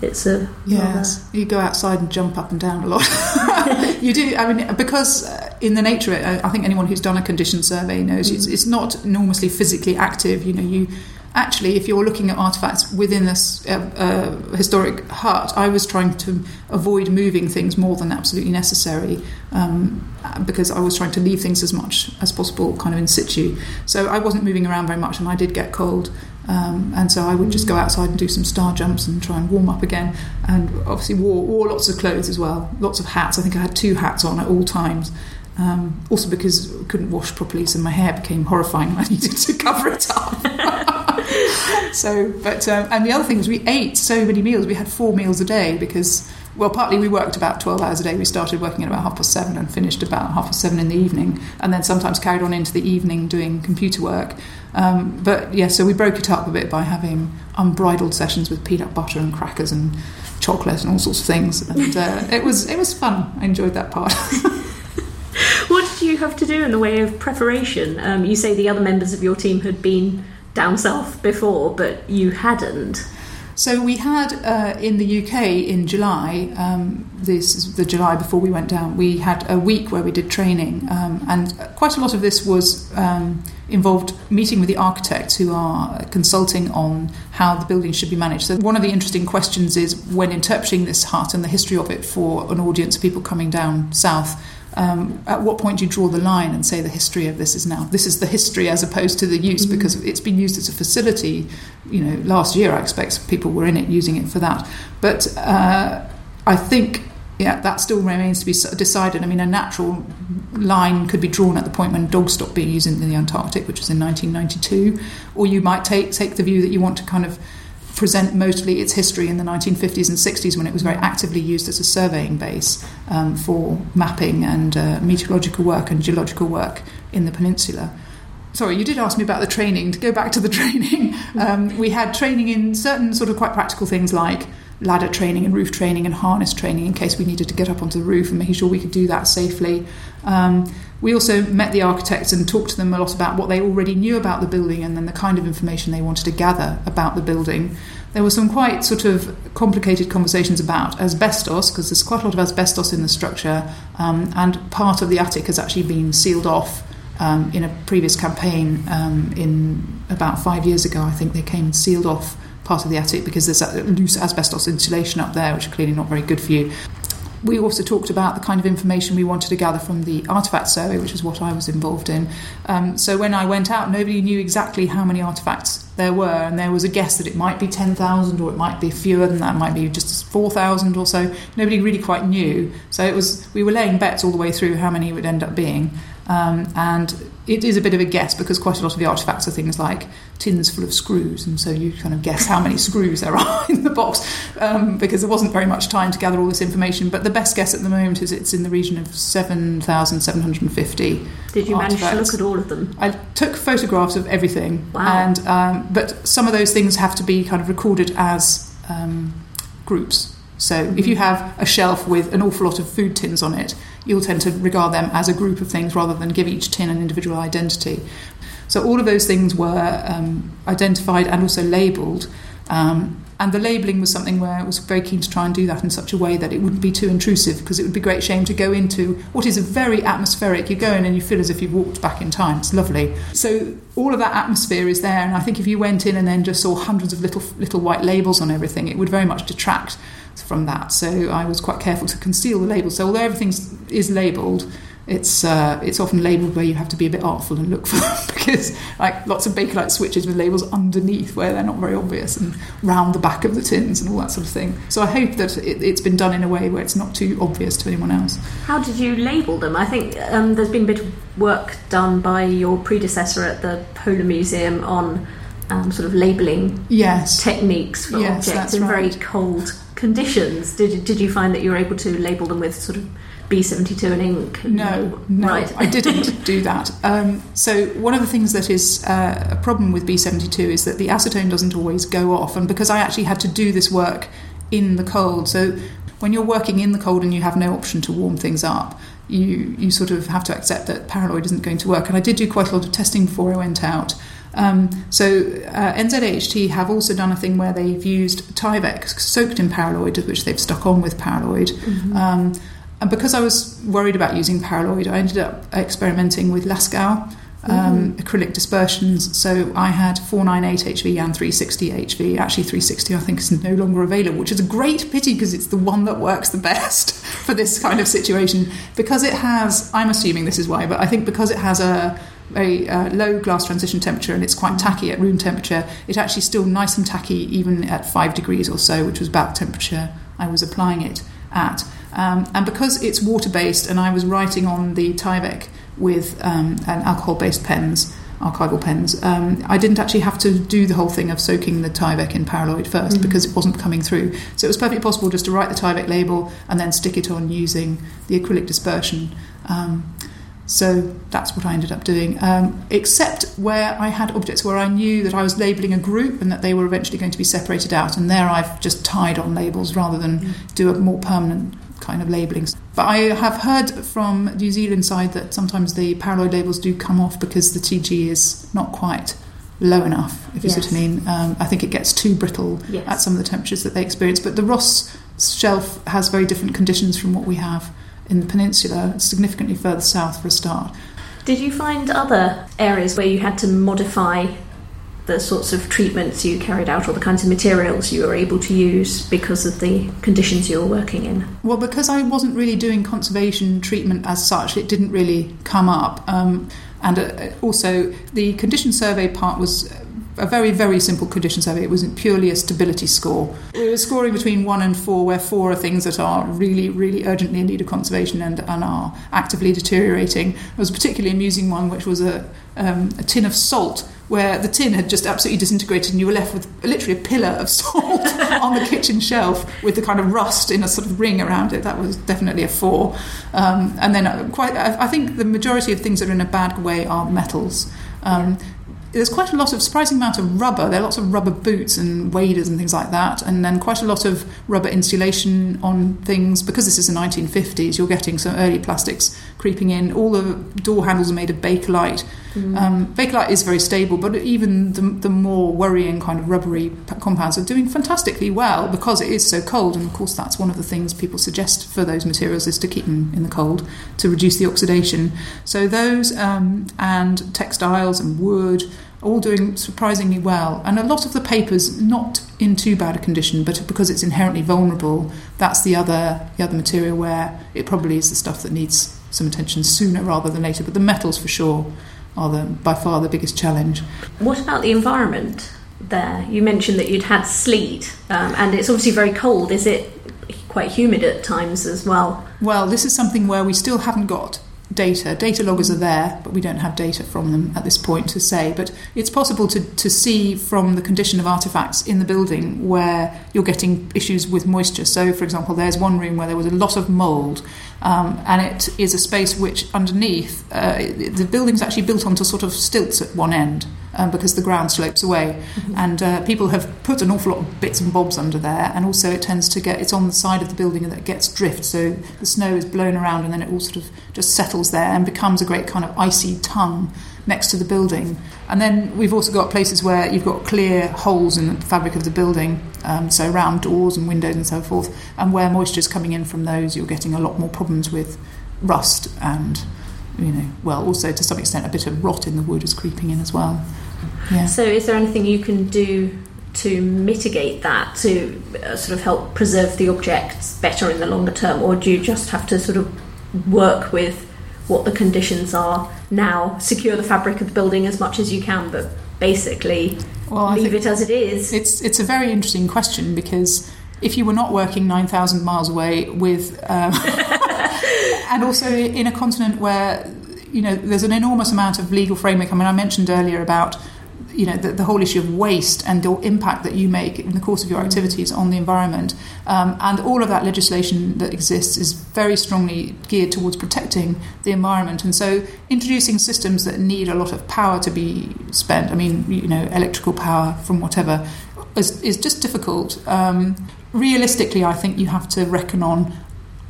it's a Yes, you go outside and jump up and down a lot. you do. I mean, because in the nature, I I think anyone who's done a condition survey knows it's, it's not enormously physically active. You know, you actually, if you're looking at artifacts within this uh, uh, historic hut, I was trying to avoid moving things more than absolutely necessary um, because I was trying to leave things as much as possible, kind of in situ. So I wasn't moving around very much, and I did get cold. Um, and so I would just go outside and do some star jumps and try and warm up again. And obviously wore, wore lots of clothes as well, lots of hats. I think I had two hats on at all times. Um, also because I couldn't wash properly, so my hair became horrifying I needed to cover it up. so, but um, and the other thing was we ate so many meals. We had four meals a day because, well, partly we worked about twelve hours a day. We started working at about half past seven and finished about half past seven in the evening, and then sometimes carried on into the evening doing computer work. Um, but yeah, so we broke it up a bit by having unbridled sessions with peanut butter and crackers and chocolate and all sorts of things, and uh, it was it was fun. I enjoyed that part. What did you have to do in the way of preparation? Um, you say the other members of your team had been down south before, but you hadn't. So we had uh, in the UK in July, um, this is the July before we went down, we had a week where we did training, um, and quite a lot of this was um, involved meeting with the architects who are consulting on how the building should be managed. So one of the interesting questions is when interpreting this hut and the history of it for an audience of people coming down south. Um, at what point do you draw the line and say the history of this is now this is the history as opposed to the use mm-hmm. because it's been used as a facility. You know, last year I expect people were in it using it for that, but uh, I think yeah, that still remains to be decided. I mean, a natural line could be drawn at the point when dogs stopped being used in the Antarctic, which was in 1992, or you might take take the view that you want to kind of present mostly its history in the 1950s and 60s when it was very actively used as a surveying base um, for mapping and uh, meteorological work and geological work in the peninsula. Sorry, you did ask me about the training. To go back to the training, um, we had training in certain sort of quite practical things like ladder training and roof training and harness training in case we needed to get up onto the roof and making sure we could do that safely. Um, we also met the architects and talked to them a lot about what they already knew about the building and then the kind of information they wanted to gather about the building. There were some quite sort of complicated conversations about asbestos because there's quite a lot of asbestos in the structure, um, and part of the attic has actually been sealed off. Um, in a previous campaign um, in about five years ago, I think they came and sealed off part of the attic because there's that loose asbestos insulation up there, which are clearly not very good for you. We also talked about the kind of information we wanted to gather from the artefact survey, which is what I was involved in. Um, so when I went out, nobody knew exactly how many artefacts there were, and there was a guess that it might be 10,000 or it might be fewer than that, might be just 4,000 or so. Nobody really quite knew. So it was we were laying bets all the way through how many it would end up being. Um, and it is a bit of a guess because quite a lot of the artifacts are things like tins full of screws, and so you kind of guess how many screws there are in the box um, because there wasn't very much time to gather all this information. But the best guess at the moment is it's in the region of 7,750. Did you artifacts. manage to look at all of them? I took photographs of everything, wow. and um, but some of those things have to be kind of recorded as um, groups. So mm-hmm. if you have a shelf with an awful lot of food tins on it, you'll tend to regard them as a group of things rather than give each tin an individual identity. So all of those things were um, identified and also labelled. Um, and the labelling was something where I was very keen to try and do that in such a way that it wouldn't be too intrusive because it would be great shame to go into what is a very atmospheric. You go in and you feel as if you've walked back in time. It's lovely. So all of that atmosphere is there, and I think if you went in and then just saw hundreds of little little white labels on everything, it would very much detract from that. So I was quite careful to conceal the labels. So although everything is labelled, it's uh, it's often labelled where you have to be a bit artful and look for them because like lots of Bakelite switches with labels underneath where they're not very obvious and round the back of the tins and all that sort of thing. So I hope that it, has been done in a way where it's not too obvious to anyone else. How did you label them? I think um, there's been a bit of work done by your predecessor at the Polar Museum on um, sort of labelling yes. techniques for yes, objects in right. very cold conditions. Did did you find that you were able to label them with sort of B72 and ink? No, no, right. I didn't do that. Um, so one of the things that is uh, a problem with B72 is that the acetone doesn't always go off, and because I actually had to do this work in the cold, so when you're working in the cold and you have no option to warm things up, you you sort of have to accept that paraloid isn't going to work. And I did do quite a lot of testing before I went out. Um, so uh, NZAHT have also done a thing where they've used Tyvek soaked in paraloid, which they've stuck on with paraloid. Mm-hmm. Um, and because I was worried about using paraloid, I ended up experimenting with Lascaux. Um, mm. acrylic dispersions. So I had 498 HV and 360 HV. Actually, 360 I think is no longer available, which is a great pity because it's the one that works the best for this kind of situation. Because it has, I'm assuming this is why, but I think because it has a very uh, low glass transition temperature and it's quite tacky at room temperature. It's actually still nice and tacky even at five degrees or so, which was about the temperature I was applying it at. Um, and because it's water based and I was writing on the Tyvek with um, an alcohol based pens, archival pens, um, I didn't actually have to do the whole thing of soaking the Tyvek in paraloid 1st mm-hmm. because it wasn't coming through. So it was perfectly possible just to write the Tyvek label and then stick it on using the acrylic dispersion. Um, so that's what I ended up doing, um, except where I had objects where I knew that I was labelling a group and that they were eventually going to be separated out. And there I've just tied on labels rather than mm. do a more permanent kind of labelling. But I have heard from New Zealand side that sometimes the paraloid labels do come off because the TG is not quite low enough, if you yes. see what I mean. Um, I think it gets too brittle yes. at some of the temperatures that they experience. But the Ross shelf has very different conditions from what we have in the peninsula, significantly further south for a start. Did you find other areas where you had to modify the sorts of treatments you carried out or the kinds of materials you were able to use because of the conditions you were working in? Well, because I wasn't really doing conservation treatment as such, it didn't really come up. Um, and uh, also, the condition survey part was a very, very simple condition survey. It wasn't purely a stability score. We were scoring between one and four, where four are things that are really, really urgently in need of conservation and, and are actively deteriorating. There was a particularly amusing one, which was a, um, a tin of salt, where the tin had just absolutely disintegrated and you were left with literally a pillar of salt on the kitchen shelf with the kind of rust in a sort of ring around it. That was definitely a four. Um, and then uh, quite, I think the majority of things that are in a bad way are metals. Um, yeah there's quite a lot of surprising amount of rubber. There are lots of rubber boots and waders and things like that, and then quite a lot of rubber insulation on things. Because this is the 1950s, you're getting some early plastics creeping in. All the door handles are made of Bakelite. Mm. Um, Bakelite is very stable, but even the, the more worrying kind of rubbery compounds are doing fantastically well because it is so cold. And of course, that's one of the things people suggest for those materials is to keep them in the cold to reduce the oxidation. So those um, and textiles and wood are all doing surprisingly well. And a lot of the papers not in too bad a condition, but because it's inherently vulnerable, that's the other the other material where it probably is the stuff that needs some attention sooner rather than later. But the metals for sure are the by far the biggest challenge. What about the environment there? You mentioned that you'd had sleet, um, and it's obviously very cold. Is it quite humid at times as well? Well, this is something where we still haven't got data. Data loggers are there, but we don't have data from them at this point to say. But it's possible to, to see from the condition of artifacts in the building where you're getting issues with moisture. So, for example, there's one room where there was a lot of mould, um, and it is a space which underneath uh, the building's actually built onto sort of stilts at one end um, because the ground slopes away. Mm-hmm. And uh, people have put an awful lot of bits and bobs under there, and also it tends to get it's on the side of the building that gets drift, so the snow is blown around and then it all sort of just settles there and becomes a great kind of icy tongue next to the building. And then we've also got places where you've got clear holes in the fabric of the building, um, so round doors and windows and so forth, and where moisture is coming in from those, you're getting a lot more problems with rust and you know, well, also to some extent, a bit of rot in the wood is creeping in as well. Yeah. So, is there anything you can do to mitigate that to uh, sort of help preserve the objects better in the longer term, or do you just have to sort of work with what the conditions are now, secure the fabric of the building as much as you can, but basically well, leave it as it is? It's it's a very interesting question because if you were not working nine thousand miles away with, um, and also in a continent where you know there's an enormous amount of legal framework. I mean, I mentioned earlier about you know the, the, whole issue of waste and the impact that you make in the course of your activities on the environment. Um, and all of that legislation that exists is very strongly geared towards protecting the environment. And so introducing systems that need a lot of power to be spent I mean you know electrical power from whatever is, is just difficult. Um, realistically I think you have to reckon on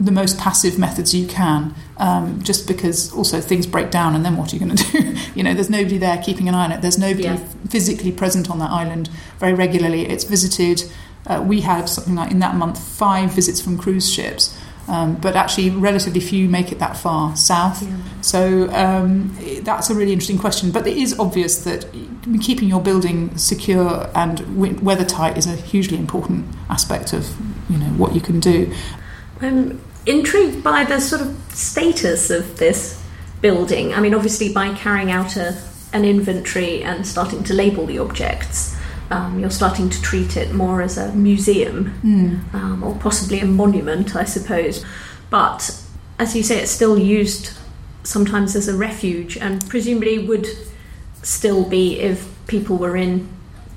the most passive methods you can, um, just because also things break down and then what are you going to do? you know, there's nobody there keeping an eye on it. There's nobody yeah. physically present on that island very regularly. It's visited. Uh, we had something like in that month five visits from cruise ships. Um, but actually, relatively few make it that far south. Yeah. So um, that's a really interesting question. But it is obvious that keeping your building secure and weather tight is a hugely important aspect of you know what you can do. I'm intrigued by the sort of status of this building. I mean, obviously, by carrying out a, an inventory and starting to label the objects, um, you're starting to treat it more as a museum mm. um, or possibly a monument, I suppose. But as you say, it's still used sometimes as a refuge and presumably would still be if people were in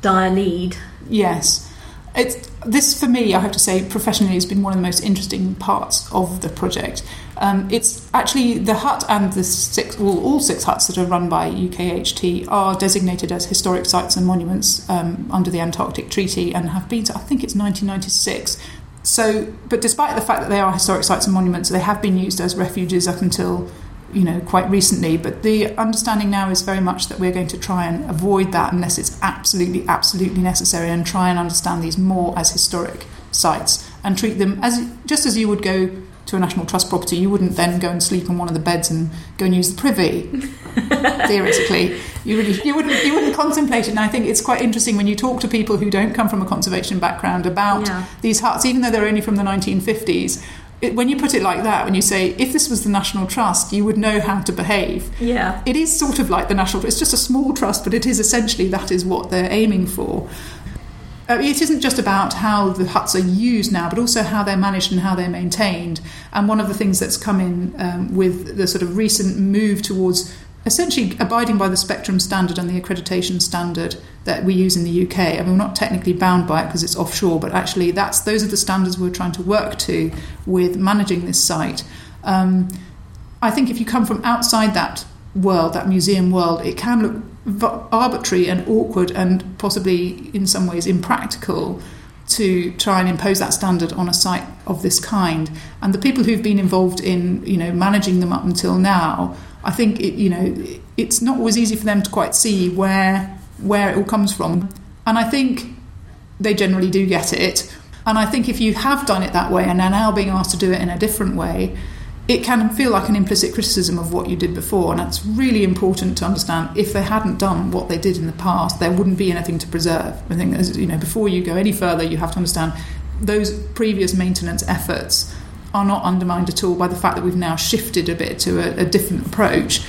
dire need. Yes. It's this for me, I have to say, professionally, has been one of the most interesting parts of the project. Um, it's actually the hut and the six, well, all six huts that are run by UKHT are designated as historic sites and monuments um, under the Antarctic Treaty and have been, I think it's 1996. So, but despite the fact that they are historic sites and monuments, they have been used as refuges up until you know, quite recently. But the understanding now is very much that we're going to try and avoid that unless it's absolutely, absolutely necessary and try and understand these more as historic sites and treat them as just as you would go to a National Trust property, you wouldn't then go and sleep on one of the beds and go and use the privy. Theoretically, you really you wouldn't you wouldn't contemplate it. And I think it's quite interesting when you talk to people who don't come from a conservation background about Yeah. these huts, even though they're only from the 1950s. It, when you put it like that, when you say if this was the National Trust, you would know how to behave. Yeah. It is sort of like the National. It's just a small trust, but it is essentially that is what they're aiming for. Uh, it isn't just about how the huts are used now, but also how they're managed and how they're maintained. And one of the things that's come in um, with the sort of recent move towards essentially abiding by the spectrum standard and the accreditation standard that we use in the UK. I mean, we're not technically bound by it because it's offshore, but actually, that's those are the standards we're trying to work to with managing this site. Um, I think if you come from outside that world, that museum world, it can look arbitrary and awkward and possibly in some ways impractical to try and impose that standard on a site of this kind. And the people who've been involved in, you know, managing them up until now, I think it, you know, it's not always easy for them to quite see where where it all comes from. And I think they generally do get it. And I think if you have done it that way and are now being asked to do it in a different way, it can feel like an implicit criticism of what you did before. And that's really important to understand. If they hadn't done what they did in the past, there wouldn't be anything to preserve. I think, you know, before you go any further, you have to understand those previous maintenance efforts are not undermined at all by the fact that we've now shifted a bit to a, a different approach.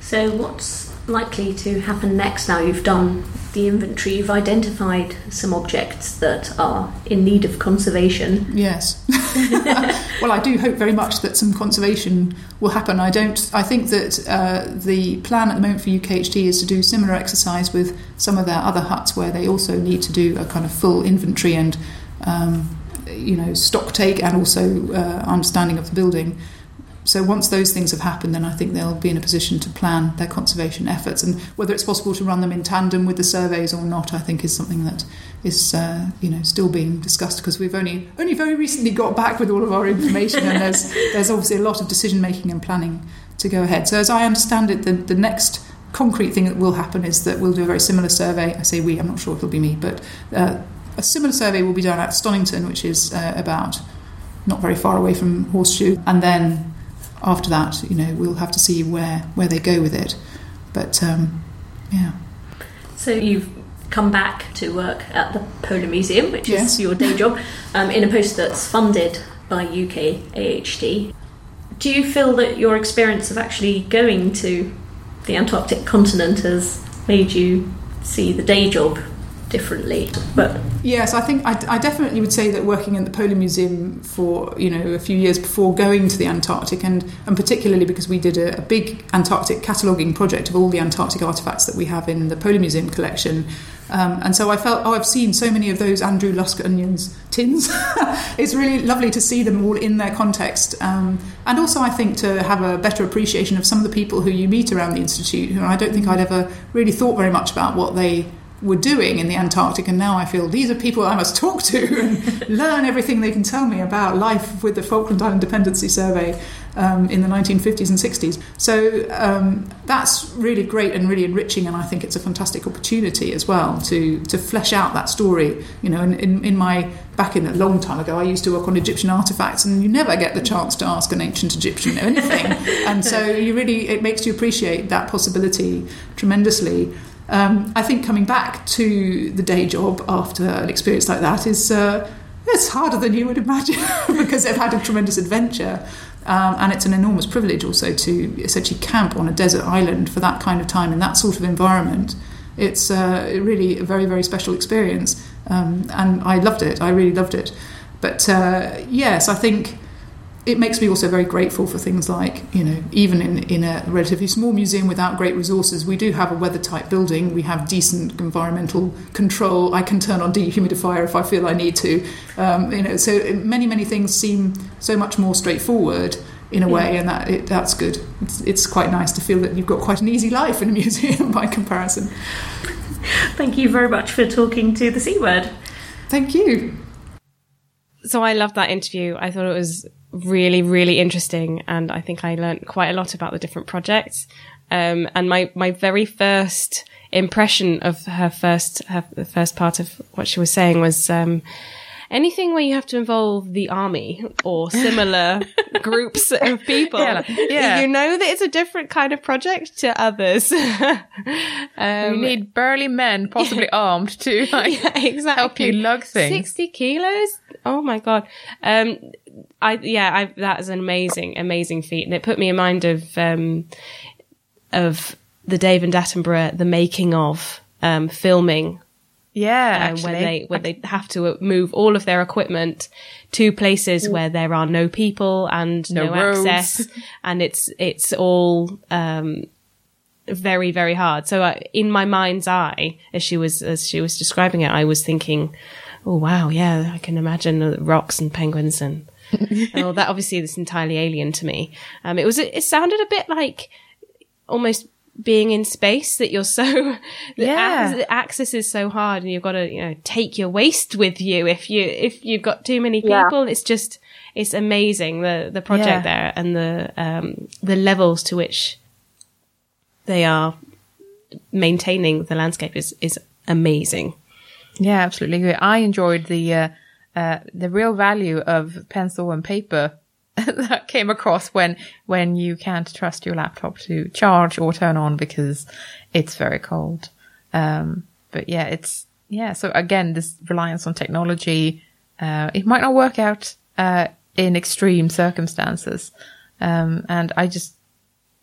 So, what's likely to happen next now you've done the inventory? You've identified some objects that are in need of conservation. Yes. well, I do hope very much that some conservation will happen. I don't. I think that uh, the plan at the moment for UKHT is to do similar exercise with some of their other huts, where they also need to do a kind of full inventory and, um, you know, stock take and also uh, understanding of the building. So once those things have happened, then I think they'll be in a position to plan their conservation efforts. And whether it's possible to run them in tandem with the surveys or not, I think is something that is uh, you know still being discussed because we've only only very recently got back with all of our information, and there's there's obviously a lot of decision making and planning to go ahead. So as I understand it, the the next concrete thing that will happen is that we'll do a very similar survey. I say we, I'm not sure it'll be me, but uh, a similar survey will be done at Stonington, which is uh, about not very far away from Horseshoe, and then after that, you know, we'll have to see where where they go with it. But um, yeah, So, you've come back to work at the Polar Museum, which Yes. is your day job, um, in a post that's funded by UK AHT. Do you feel that your experience of actually going to the Antarctic continent has made you see the day job differently? But Yes, I think I, I definitely would say that working at the Polar Museum for you know a few years before going to the Antarctic, and and particularly because we did a, a big Antarctic cataloguing project of all the Antarctic artifacts that we have in the Polar Museum collection, um, and so I felt oh I've seen so many of those Andrew Lusk onions tins. it's really lovely to see them all in their context, um, and also I think to have a better appreciation of some of the people who you meet around the institute. Who I don't think I'd ever really thought very much about what they were doing in the Antarctic, and now I feel these are people I must talk to and learn everything they can tell me about life with the Falkland Island Dependency Survey um, in the 1950s and 60s. So um, that's really great and really enriching, and I think it's a fantastic opportunity as well to to flesh out that story. You know, in, in, in my back in a long time ago, I used to work on Egyptian artifacts, and you never get the chance to ask an ancient Egyptian anything, and so you really it makes you appreciate that possibility tremendously. Um, I think coming back to the day job after an experience like that is uh, it's harder than you would imagine because they've had a tremendous adventure. Um, and it's an enormous privilege also to essentially camp on a desert island for that kind of time in that sort of environment. It's uh, really a very, very special experience. Um, and I loved it. I really loved it. But uh, yes, I think it makes me also very grateful for things like, you know, even in, in a relatively small museum without great resources, we do have a weather tight building. We have decent environmental control. I can turn on dehumidifier if I feel I need to. Um, you know, so many, many things seem so much more straightforward in a way, and that it, that's good. It's, it's quite nice to feel that you've got quite an easy life in a museum by comparison. thank you very much for talking to the C word. Thank you. So I loved that interview. I thought it was really, really interesting, and I think I learned quite a lot about the different projects. Um, and my my very first impression of her first her the first part of what she was saying was um, anything where you have to involve the army or similar groups of people, Yeah, yeah. you know that it's a different kind of project to others. um, you need burly men, possibly armed, to like exactly. help you lug things. 60 kilos? Oh my God. Um, I, yeah, I, that is an amazing, amazing feat. And it put me in mind of, um, of the David Attenborough, the making of, um, filming Yeah, uh, when they when they have to move all of their equipment to places where there are no people and No no, access, and it's it's all um, very very hard. So uh, in my mind's eye, as she was as she was describing it, I was thinking, oh wow, yeah, I can imagine the rocks and penguins and. And that obviously is entirely alien to me. Um, it was it sounded a bit like almost being in space that you're so the Yeah. the access is so hard and you've got to you know take your waste with you if you if you've got too many Yeah. people it's just it's amazing the the project Yeah. there and the um the levels to which they are maintaining the landscape is is amazing Yeah, absolutely. I enjoyed the uh, uh, the real value of pencil and paper that came across when when you can't trust your laptop to charge or turn on because it's very cold. Um, but yeah, it's yeah. So again, this reliance on technology, uh, it might not work out uh, in extreme circumstances. Um, and I just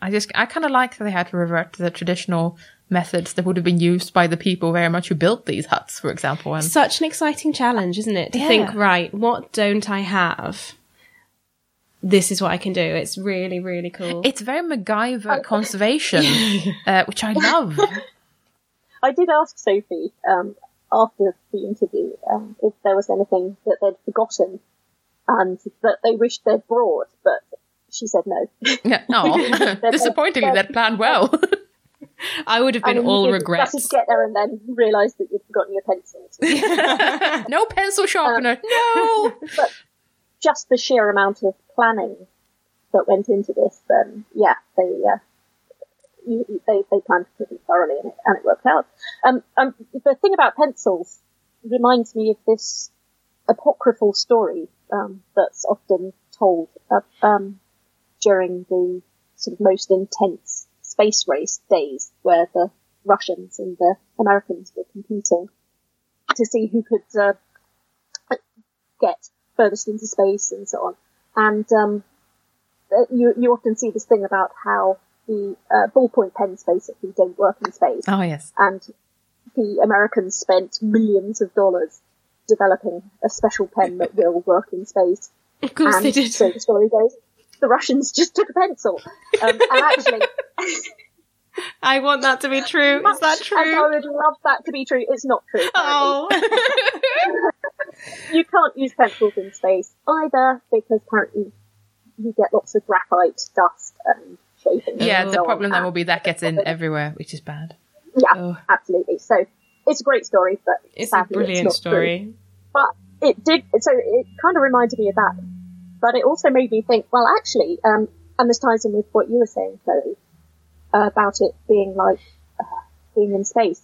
I just, I kind of like that they had to revert to the traditional methods that would have been used by the people very much who built these huts, for example. And such an exciting challenge isn't it to Yeah. think right what don't i have this is what i can do it's really really cool it's very MacGyver conservation, uh, which I love. I did ask Sophie um, after the interview um, if there was anything that they'd forgotten and that they wished they'd brought, but she said no. Yeah, oh, disappointingly, that planned well. I would have been And all you regrets Just get there and then realise that you've forgotten your pencils. no pencil sharpener. no. but just the sheer amount of planning that went into this, then yeah, they uh, you- they they planned pretty thoroughly and it, and it worked out. Um, um, the thing about pencils reminds me of this apocryphal story um, that's often told uh, um, during the sort of most intense space race days, where the Russians and the Americans were competing to see who could uh, get furthest into space and so on. And um, uh, you you often see this thing about how the uh, ballpoint pens basically don't work in space, Oh yes. and the Americans spent millions of dollars developing a special pen that will work in space. of course and they did so the story goes, the Russians just took a pencil. Um, and actually, i want that to be true is that as I would love that to be true, it's not true. apparently. oh you can't use pencils in space either because apparently you get lots of graphite dust and shaping. Yeah, and the problem then will be that gets in everywhere, which is bad. Yeah, Oh. absolutely. So it's a great story, but it's a brilliant it's not true. story But it did. So it kind of reminded me of that. But it also made me think. Well, actually, um, and this ties in with what you were saying, Chloe, uh, about it being like uh, being in space.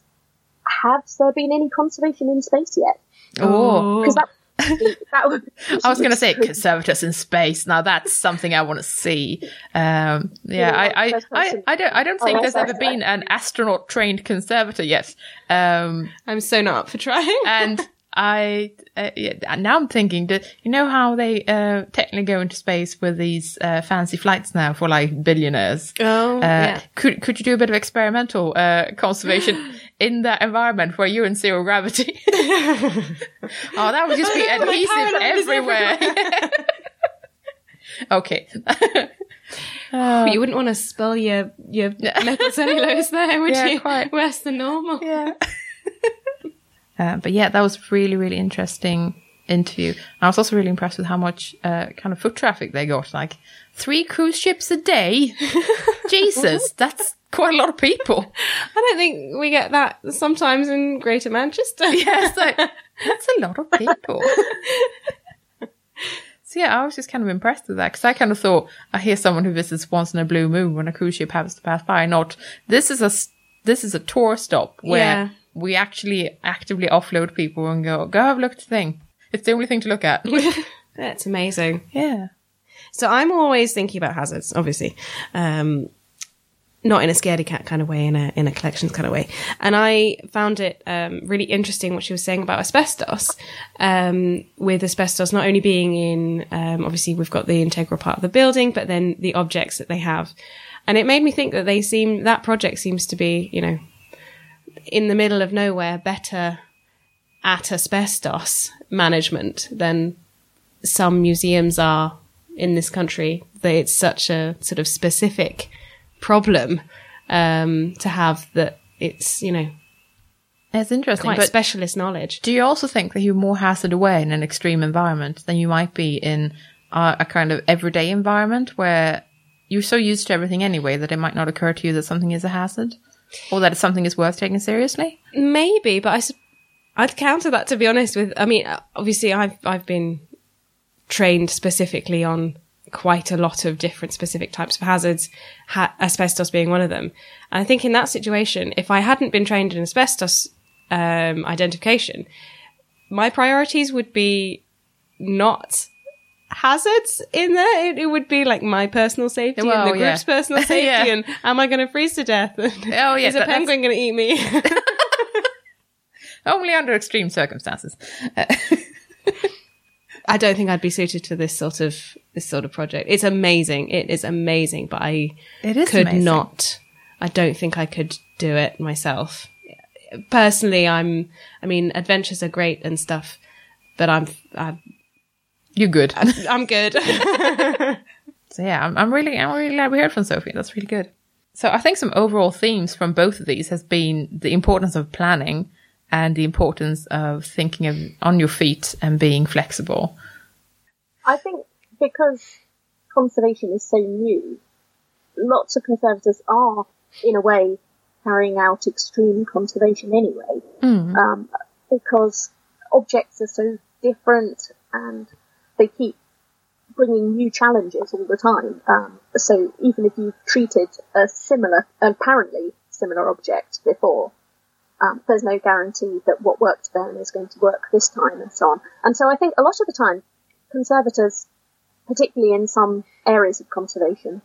Has there been any conservation in space yet? Oh, Because that that would. I was going to say conservators in space. Now that's something I want to see. Um, yeah, I, I, I, I don't, I don't think Oh, there's ever been an astronaut trained conservator yet. Um, i'm so not up for trying and I uh, yeah, now I'm thinking that you know how they uh, technically go into space with these uh, fancy flights now for like billionaires. oh Uh, yeah Could could you do a bit of experimental uh, conservation in that environment where you're in zero gravity? oh, that would just be adhesive paraloid everywhere. okay. But you wouldn't want to spill your your methyl cellulose there, would Yeah, you? quite. Worse than normal. Yeah. Uh, but yeah, that was really, really interesting interview. I was also really impressed with how much uh, kind of foot traffic they got. Like three cruise ships a day. Jesus, that's quite a lot of people. I don't think we get that sometimes in Greater Manchester. Yeah, it's like, that's a lot of people. so yeah, I was just kind of impressed with that because I kind of thought I hear someone who visits once in a blue moon when a cruise ship happens to pass by. Not this is a this is a tour stop where Yeah. We actually actively offload people and go go have a look at the thing. It's the only thing to look at. That's amazing. yeah. So I'm always thinking about hazards, obviously. Um, not in a scaredy cat kind of way, in a in a collections kind of way. And I found it um, really interesting what she was saying about asbestos. Um, with asbestos not only being in, um, obviously we've got the integral part of the building, but then the objects that they have. And it made me think that they seem that project seems to be, you know, in the middle of nowhere, better at asbestos management than some museums are in this country. That it's such a sort of specific problem um, to have that it's you know It's interesting. quite but specialist knowledge. do you also think that you're more hazard aware in an extreme environment than you might be in a, a kind of everyday environment where you're so used to everything anyway that it might not occur to you that something is a hazard or that something is worth taking seriously? Maybe, but I, I'd counter that to be honest. With I mean, obviously, I've I've been trained specifically on quite a lot of different specific types of hazards, ha- asbestos being one of them. And I think in that situation, if I hadn't been trained in asbestos um, identification, my priorities would be not hazards in there. It, it would be like my personal safety Well, and the yeah. group's personal safety, Yeah. and am I going to freeze to death? Oh, yeah, is a penguin going to eat me? Only under extreme circumstances. I don't think I'd be suited to this sort of this sort of project. It's amazing. It is amazing, but I It is could amazing. not. I don't think I could do it myself. Personally, I'm. I mean, adventures are great and stuff, but I'm. I'm, You're good. I'm good. So yeah, I'm, I'm really, I'm really glad we heard from Sophie. That's really good. So I think some overall themes from both of these has been the importance of planning and the importance of thinking of on your feet and being flexible. I think because conservation is so new, lots of conservators are, in a way, carrying out extreme conservation anyway, um, because objects are so different and they keep bringing new challenges all the time. Um, so even if you've treated a similar, apparently similar object before, um, there's no guarantee that what worked then is going to work this time and so on. And so I think a lot of the time, conservators, particularly in some areas of conservation,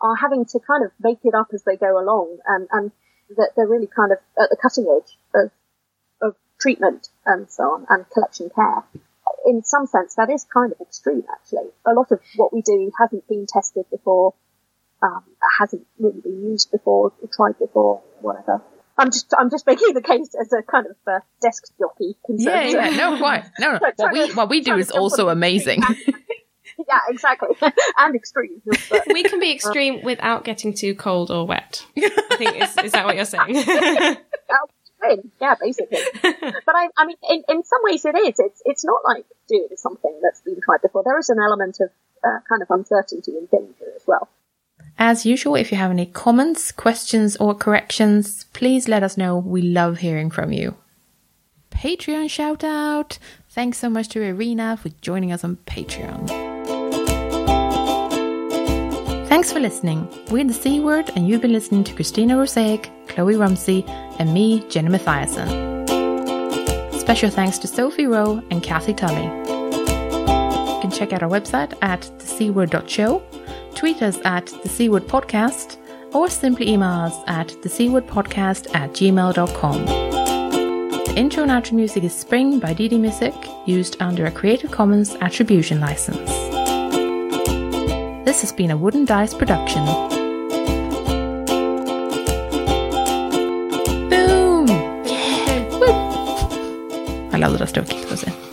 are having to kind of make it up as they go along and, and that they're really kind of at the cutting edge of, of treatment and so on and collection care. In some sense, that is kind of extreme actually. A lot of what we do hasn't been tested before, um, hasn't really been used before, tried before, whatever. I'm just, I'm just making the case as a kind of uh, desk jockey Yeah, yeah, no, quite. No, no. What we, what we do is also amazing. yeah, exactly. and extreme. But we can be extreme without getting too cold or wet. I think is, is that what you're saying? Win. Yeah, basically. but I, I mean, in, in some ways it is. It's, it's not like doing something that's been tried before. There is an element of uh, kind of uncertainty and danger as well. As usual, if you have any comments, questions, or corrections, please let us know. We love hearing from you. Patreon shout out. Thanks so much to Irina for joining us on Patreon. Thanks for listening. We're the C Word, and you've been listening to Christina Rosaic, Chloe Rumsey, and me, Jenny Mathiasen. Special thanks to Sophie Rowe and Cathy Tully. You can check out our website at thecword.show, tweet us at the Podcast, or simply email us at thecwordpodcast at gmail.com. The intro and outro music is Spring by Didi Music, used under a Creative Commons Attribution License. This has been a Wooden Dice production. Boom! Yeah! Woo! I love that I still keep those in.